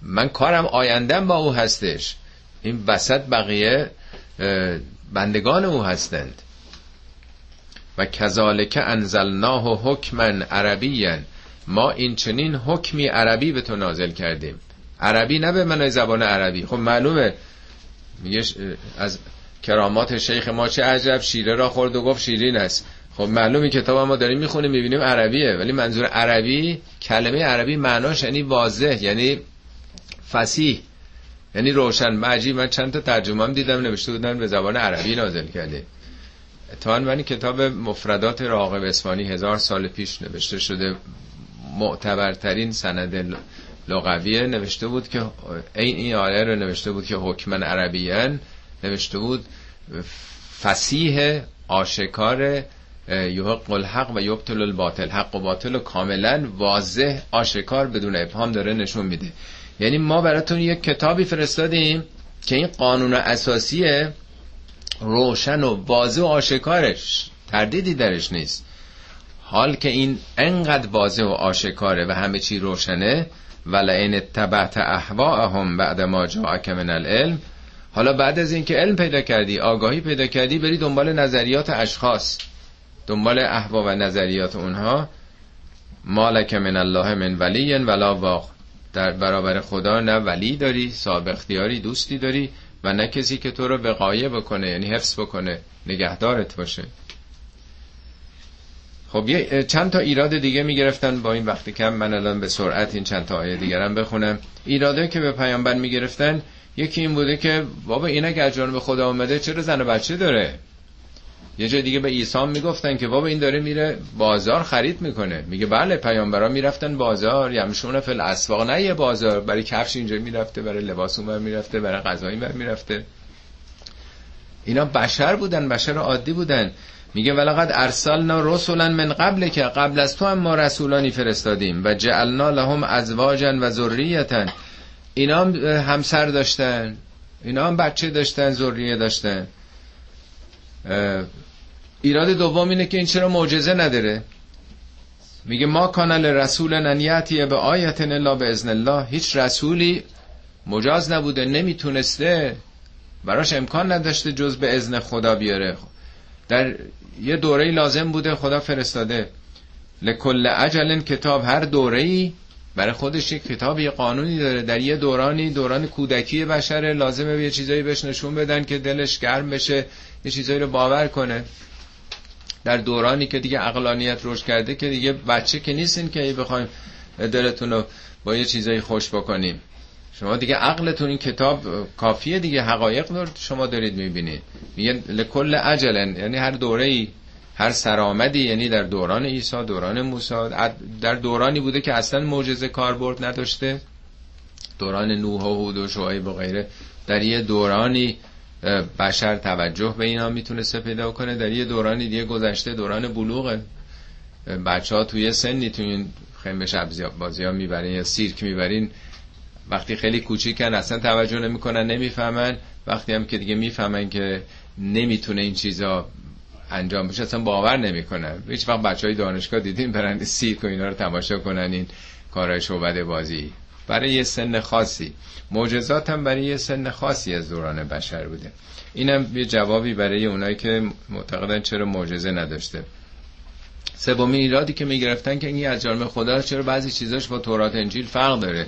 من کارم آیندم با او هستش. این وسط بقیه بندگان او هستند. و کذالک انزلناه حکمن عربیا. ما این چنین حکمی عربی به تو نازل کردیم. عربی نه به منای زبان عربی. خب معلومه. میگه از کرامات شیخ ما چه عجب. شیره را خورد و گفت شیرین است. خب معلومه کتاب ما داریم می‌خونیم می‌بینیم عربیه. ولی منظور عربی کلمه عربی معناش یعنی واضح یعنی فسیح یعنی روشن. عجیب من چند تا ترجمه هم دیدم نوشته بودن به زبان عربی نازل کرده اتفاقا من کتاب مفردات راغب اسفانی هزار سال پیش نوشته شده. معتبرترین سند لغویه نوشته بود که این این آیه رو نوشته بود که حکمن عربیان نوشته بود فسیح آشکار یحق الحق و یبطل الباطل. حق و باطل و کاملا واضح آشکار بدون ابهام داره نشون میده. یعنی ما براتون یک کتابی فرستادیم که این قانون اساسیه روشن و واضح و آشکارش. تردیدی درش نیست. حال که این انقدر واضح و آشکاره و همه چی روشنه ولئن اتبعت اهواهم بعد ما جاءک من العلم. حالا بعد از اینکه علم پیدا کردی آگاهی پیدا کردی بری دنبال نظریات اشخاص. دنبال احوا و نظریات اونها. مالک من الله من ولی ولا واق. در برابر خدا نه ولی داری صاحب اختیاری دوستی داری. و نه کسی که تو رو وقایه بکنه یعنی حفظ بکنه نگهدارت باشه. خب یه چند تا ایراد دیگه می‌گرفتن. با این وقتی کم من الان به سرعت این چند تا آیه دیگرم بخونم. ایراده که به پیامبر می‌گرفتن یکی این بوده که بابا این اگه به خدا آمده چرا زن و بچه داره؟ یه جای دیگه به عیسی می‌گفتن که بابا این داره میره بازار خرید می‌کنه. میگه بله پیامبرا می‌رفتن بازار. یمشون فل اسواق نه یه بازار برای کفش اینجا می‌رفته برای لباس اونور می‌رفته برای غذایی بر می‌رفته. اینا بشر بودن بشر عادی بودن. میگه ولقد ارسلنا رسولا من قبل که قبل از تو هم ما رسولانی فرستادیم. و جعلنا لهم ازواجا و ذریتا. اینا هم همسر داشتن. اینا هم بچه داشتن ذریه داشتن. ایراد دوم اینه که این چرا معجزه نداره؟ میگه ما کانال رسول ننیتی به آیت الا به ازن الله. هیچ رسولی مجاز نبوده نمی‌تونسته براش امکان نداشته جز به ازن خدا بیاره. در یه دوره لازم بوده خدا فرستاده. لکل عجل کتاب هر دوره ای برای خودش یک کتاب یه قانونی داره. در یه دورانی دوران کودکی بشره لازمه یه چیزایی بهش نشون بدن که دلش گرم بشه. یه چیزایی رو باور کنه. در دورانی که دیگه اقلانیت روش کرده که دیگه بچه که نیستین که بخوایم دلتون رو با یه چیزایی خوش بکنیم. شما دیگه عقلتون این کتاب کافیه دیگه حقایق رو شما دارید می‌بینید. میگه لکل عجلن یعنی هر دوره ای هر سرآمدی یعنی در دوران عیسی دوران موسی در دورانی بوده که اصلا معجزه کاربرد نداشته. دوران نوح و هود و شعیب و غیره. در یه دورانی بشر توجه به اینا می‌تونسته پیدا کنه. در یه دورانی دیگه گذشته دوران بلوغه بچه ها توی سنی توی این خیمه شب بازی ها می‌برین یا سیرک می‌برین. وقتی خیلی کوچیکن اصلا توجه نمی‌کنن نمی‌فهمن. وقتی هم که دیگه می‌فهمن که نمی‌تونه این چیزا انجام بشه اصلا باور نمی‌کنن. هیچ وقت بچه های دانشگاه دیدین برن سیرک و اینا رو تماشا کنن این کارهای شعبد بازی. برای یه سن خاصی. معجزات هم برای یه سن خاصی از دوران بشر بوده. اینم یه جوابی برای اونایی که معتقدن چرا معجزه نداشته. سومین ایرادی که می‌گرفتن که این از جانب خدا چرا بعضی چیزاش با تورات انجیل فرق داره؟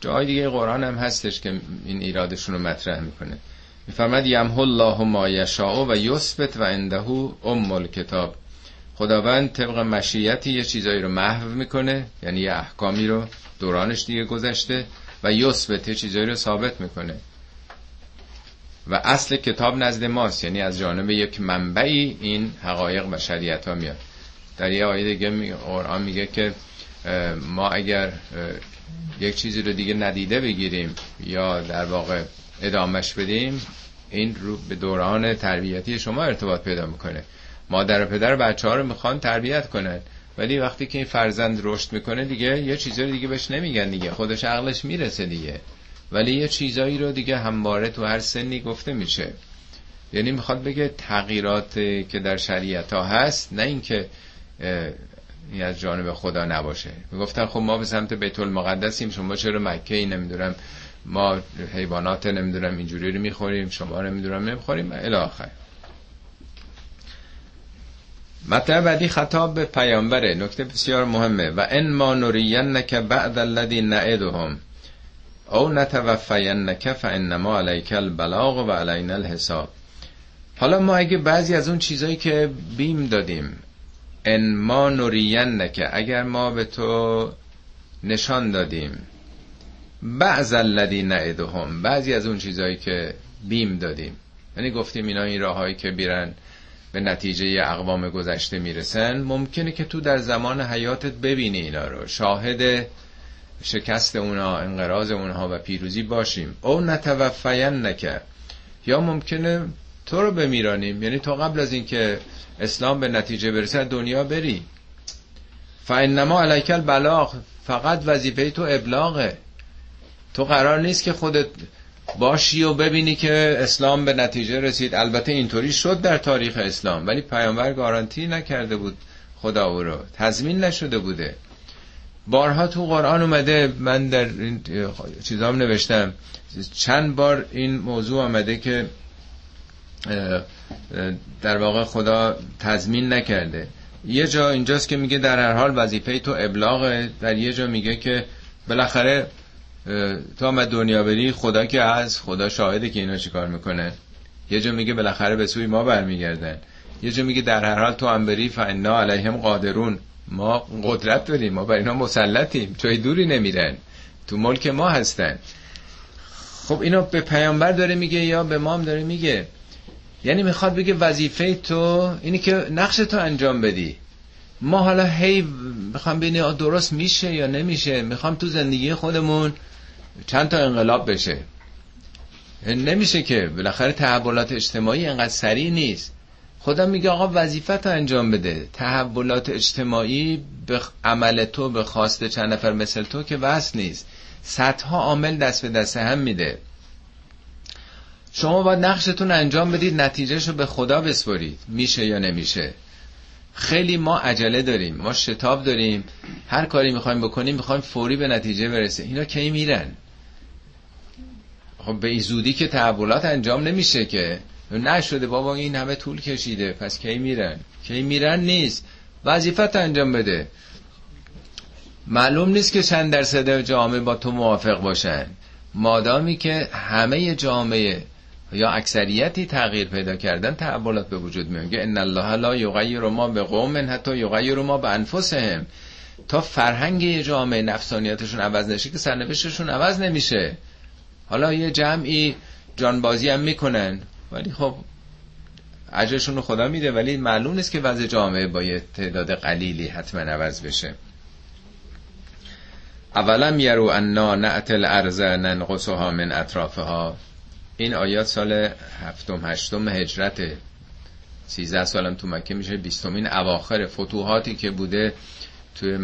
جای دیگه قرآن هم هستش که این ایرادشون رو مطرح می‌کنه. میفرمد یمه الله ما یشاء و یثبت و عنده ام الکتاب. خداوند طبق مشیتی یه چیزایی رو محو می‌کنه یعنی یه احکامی رو دورانش دیگه گذشته و یثبت یه چیزایی رو ثابت می‌کنه. و اصل کتاب نزد ماست یعنی از جانب یک منبعی این حقایق و شریعت ها میاد. در یه آیه دیگه قرآن میگه که ما اگر یک چیزی رو دیگه ندیده بگیریم یا در واقع ادامش بدیم این رو به دوران تربیتی شما ارتباط پیدا می‌کنه. مادر و پدر بچه ها رو می‌خوان تربیت کنن. ولی وقتی که این فرزند رشد می‌کنه دیگه یه چیزایی دیگه بهش نمیگن دیگه. خودش عقلش می‌رسه دیگه. ولی یه چیزایی رو دیگه همواره تو هر سنی گفته میشه. یعنی می‌خواد بگه تغییرات که در شریعت ها هست نه اینکه این از جانب خدا نباشه. می‌گفتن خب ما به سمت بیت المقدسیم شما چرا مکه ای نمی‌دونم ما حیوانات نمی‌دونم اینجوری رو می‌خوریم شما نمی‌دونم نمی‌خوریم الاخر مطلب بعدی خطاب به پیامبره نکته بسیار مهمه. و ان ما نرینک بعد الذی نعدهم او نتوفینک فانما علیک البلاغ و علینا الحساب. حالا ما اگه بعضی از اون چیزایی که بیم دادیم ان ما نرینک اگر ما به تو نشان دادیم بعض الذی نعدهم بعضی از اون چیزایی که بیم دادیم. یعنی گفتیم اینا این راههایی که بیرن. به نتیجه اقوام گذشته می‌رسن ممکنه که تو در زمان حیاتت ببینی اینا رو. شاهد شکست اونا انقراض اونها و پیروزی باشیم. او نتوفین نکرد یا ممکنه تو رو بمیرانیم. یعنی تو قبل از اینکه اسلام به نتیجه برسه دنیا بری. فانما علیک البلاغ. فقط وظیفه تو ابلاغه. تو قرار نیست که خودت باشی و ببینی که اسلام به نتیجه رسید. البته اینطوری شد در تاریخ اسلام ولی پیامبر گارانتی نکرده بود خدا او رو. تضمین نشده بوده. بارها تو قرآن اومده من در این چیزام نوشتم. چند بار این موضوع آمده که در واقع خدا تضمین نکرده. یه جا اینجاست که میگه در هر حال وظیفه تو ابلاغه. در یه جا میگه که بالاخره تو هم دنیا بری خدا که از خدا شاهده که اینا چیکار می‌کنه. یه جا میگه بالاخره به سوی ما برمیگردن. یه جا میگه در هر حال تو هم بری فانا علیهم قادرون. ما قدرت داریم ما بر اینا مسلطیم. جای دوری نمیرن. تو ملک ما هستن. خب اینو به پیامبر داره میگه یا به ما هم داره میگه. یعنی می‌خواد بگه وظیفه تو اینی که نقش تو انجام بدی. ما حالا هی می‌خوام ببینیم درست میشه یا نمیشه. می‌خوام تو زندگی خودمون چند تا انقلاب بشه. نمیشه که بالاخره تحولات اجتماعی انقدر سریع نیست. خدا میگه آقا وظیفت انجام بده. تحولات اجتماعی به عمل تو به خواست چند نفر مثل تو که وصل نیست. صدها عامل دست به دست هم میده. شما باید نقشتون انجام بدید نتیجهش رو به خدا بسپرید. میشه یا نمیشه؟ خیلی ما عجله داریم ما شتاب داریم هر کاری می‌خوایم بکنیم می‌خوایم فوری به نتیجه برسه اینا کی میرن؟ خب به این زودی که تحولات انجام نمیشه که. نشده بابا این همه طول کشیده. پس کی میرن؟ کی میرن نیست. وظیفت انجام بده. معلوم نیست که چند درصد جامعه با تو موافق باشن. مادامی که همه جامعه یا اکثریتی تغییر پیدا کردن تحولات به وجود میاد ان الله لا یغیر ما به قوم حتی یغیر ما به انفسهم. تا فرهنگ جامعه نفسانیتشون عوض نشه که سرنوشتشون عوض نمیشه. حالا یه جمعی جانبازی هم می‌کنن. ولی خب اجرشون رو خدا میده ولی معلوم نیست که وضع جامعه با یه تعداد قلیلی حتما عوض بشه. اولم یرو انا نعت الارض ننقصها من اطرافها. این آیات سال هفتم هشتم هجرت سیزده سالم تو مکه میشه. بیستمین اواخر فتوحاتی که بوده توی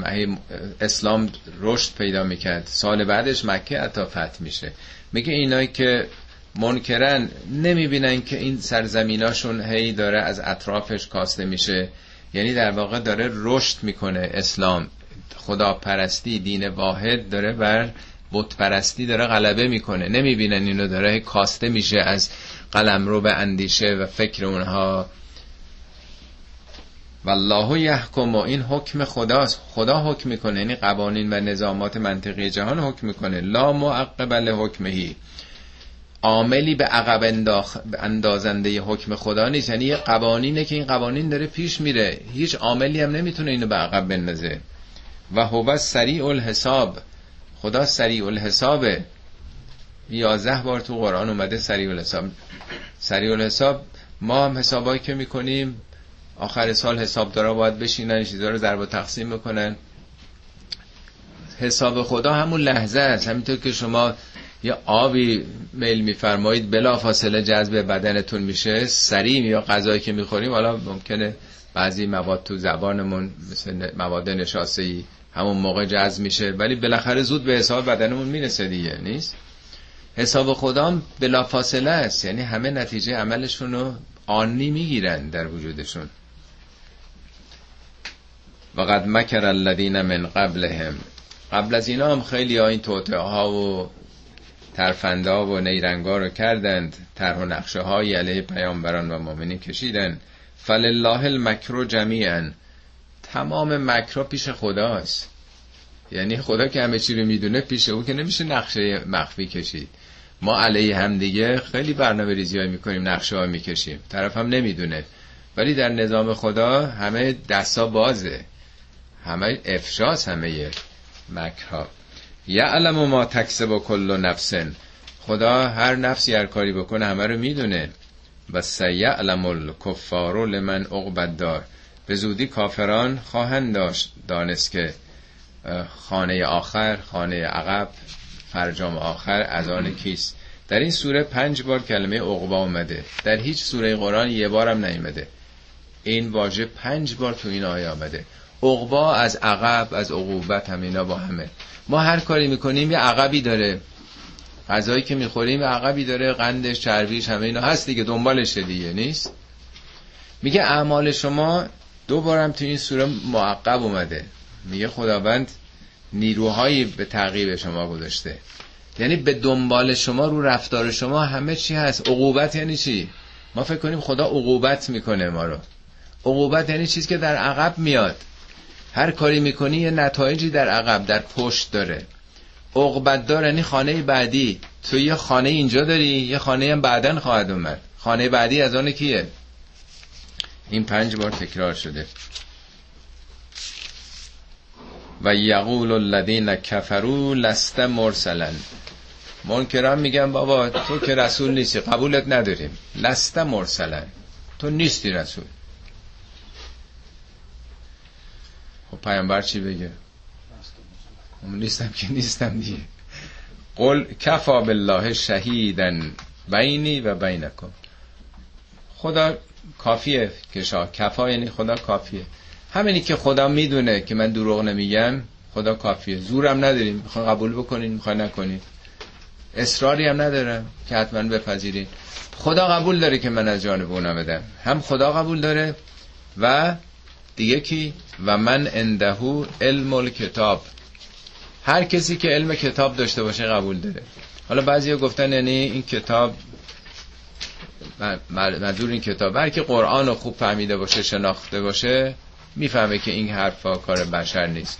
اسلام رشد پیدا می‌کرد. سال بعدش مکه عطا فتح میشه. میگه اینایی که منکرن نمی‌بینن که این سرزمیناشون هی داره از اطرافش کاسته میشه. یعنی در واقع داره رشد می‌کنه اسلام. خدا پرستی دین واحد داره بر بت پرستی داره غلبه می‌کنه. نمی‌بینن اینو داره. کاسته میشه از قلم رو به اندیشه و فکر اونها. والله یحکم و این حکم خداست. خدا حکم می‌کنه. یعنی قوانین و نظامات منطقی جهان حکم می‌کنه. لا معقب حکمهی عاملی به عقب اندازنده حکم خدا نیست. یعنی یه قوانینه که این قوانین داره پیش میره. هیچ عاملی هم نمی‌تونه اینو به عقب بندازه. و هو سریع الحساب. خدا سریع الحسابه یازده بار تو قرآن اومده سریع الحساب سریع الحساب ما هم حسابایی که می‌کنیم آخر سال حسابدارا باید بشینن چیزا رو ضرب و تقسیم بکنن. حساب خدا همون لحظه است. همینطور که شما یه آبی میل میفرمایید بلا فاصله جذب بدنتون میشه سریع یا غذایی که می‌خوریم. حالا ممکنه بعضی مواد تو زبانمون مثل مواد نشاسته همون موقع جذب میشه. ولی بالاخره زود به حساب بدنمون می‌رسه دیگه نیست؟ حساب خدا بلا فاصله است. یعنی همه نتیجه عملشون رو آنی می‌گیرن در وجودشون. و قد مکر الذین من قبلهم. قبل از اینا هم خیلی ها این توطعه ها و ترفنده ها و نیرنگا رو کردند. طرح و نقشه های علیه پیامبران و مؤمنین کشیدن فلله المکر جمیعا. تمام مکرا پیش خداست. یعنی خدا که همه چی رو می‌دونه پیش او که نمیشه نقشه مخفی کشید. ما علیه هم دیگه خیلی برنامه ریزی های می‌کنیم نقشه ها می‌کشیم. طرف هم نمی‌دونه. ولی در نظام خدا همه دستا بازه. همه افشاس همه مکرها. یعلم ما تکسب کل نفسن. خدا هر نفسی هر کاری بکنه همه رو می‌دونه. و سیعلم الکفار لمن عقبت دار به زودی کافران خواهند داشت دانست که خانه آخر خانه عقب فرجام آخر از آن کیست. در این سوره پنج بار کلمه عقبا اومده. در هیچ سوره قرآن یه بارم نیومده. این واژه پنج بار تو این آیه آمده. عقبا از عقب از عقوبت هم اینا با همه. ما هر کاری می‌کنیم یه عقبی داره. غذایی که می‌خوریم یه عقبی داره قندش چربیش همه اینا هست دیگه دنبالش دیگه نیست؟ میگه اعمال شما دو بارم تو این سوره معقب اومده. میگه خداوند نیروهایی به تعقیب شما گذاشته. یعنی به دنبال شما رو رفتار شما همه چی هست. عقوبت یعنی چی؟ ما فکر کنیم خدا عقوبت می‌کنه ما رو. عقوبت یعنی چیزی که در عقب میاد. هر کاری می‌کنی یه نتایجی در عقب در پشت داره. عقبت دار یعنی خانه بعدی. تو یه خانه اینجا داری یه خانه هم بعدن خواهد اومد. خانه بعدی از آن کیه؟ این پنج بار تکرار شده. و یقول الذین کفروا لست مرسلا منکران میگن بابا تو که رسول نیستی قبولت نداریم. لست مرسلا تو نیستی رسول. خب پیامبر چی بگه؟ نیستم که نیستم دیگه. قل کفا بالله شهیدن بینی و بینکم. خدا کافیه که شاه. کفا یعنی خدا کافیه. همینی که خدا می‌دونه که من دروغ نمیگم خدا کافیه. زورم نداریم می‌خوای قبول بکنین می‌خوای نکنین. اصراری هم ندارم که حتما بپذیرین. خدا قبول داره که من از جانب اونا بدم. هم خدا قبول داره و دیگه کی؟ و من اندهو علم الکتاب. هر کسی که علم کتاب داشته باشه قبول داره. حالا بعضی گفتن یعنی این کتاب منظور این کتاب. هر که قرآن رو خوب فهمیده باشه شناخته باشه می‌فهمه که این حرفا کار بشر نیست.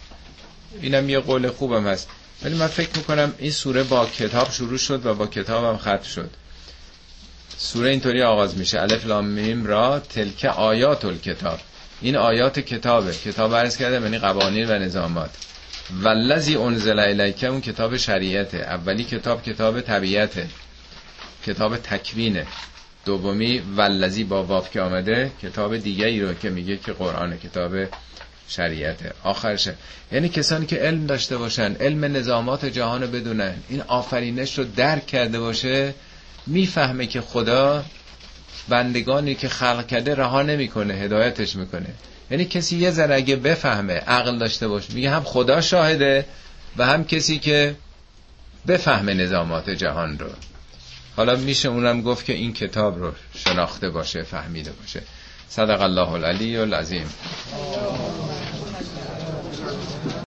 اینم یه قول خوبم هست. ولی من فکر می‌کنم این سوره با کتاب شروع شد و با کتابم ختم شد. سوره اینطوری آغاز میشه. الف لام میم را تلک آیات الکتاب. این آیات کتابه. کتاب عرض کرده یعنی قوانین و نظامات. والذی انزل الیک اون کتاب شریعته. اولی کتاب کتاب طبیعته. کتاب تکوینه. دومی والذی با واف که آمده کتاب دیگه ای رو که میگه که قرآن کتاب شریعته آخرشه. یعنی کسانی که علم داشته باشن علم نظامات جهان رو بدونن این آفرینش رو درک کرده باشه می‌فهمه که خدا بندگانی که خلق کرده رها نمی‌کنه هدایتش می‌کنه. یعنی کسی یه ذره اگه بفهمه عقل داشته باشه میگه هم خدا شاهده و هم کسی که بفهمه نظامات جهان رو. حالا میشه اونم گفت که این کتاب رو شناخته باشه فهمیده باشه. صدق الله العلی العظیم.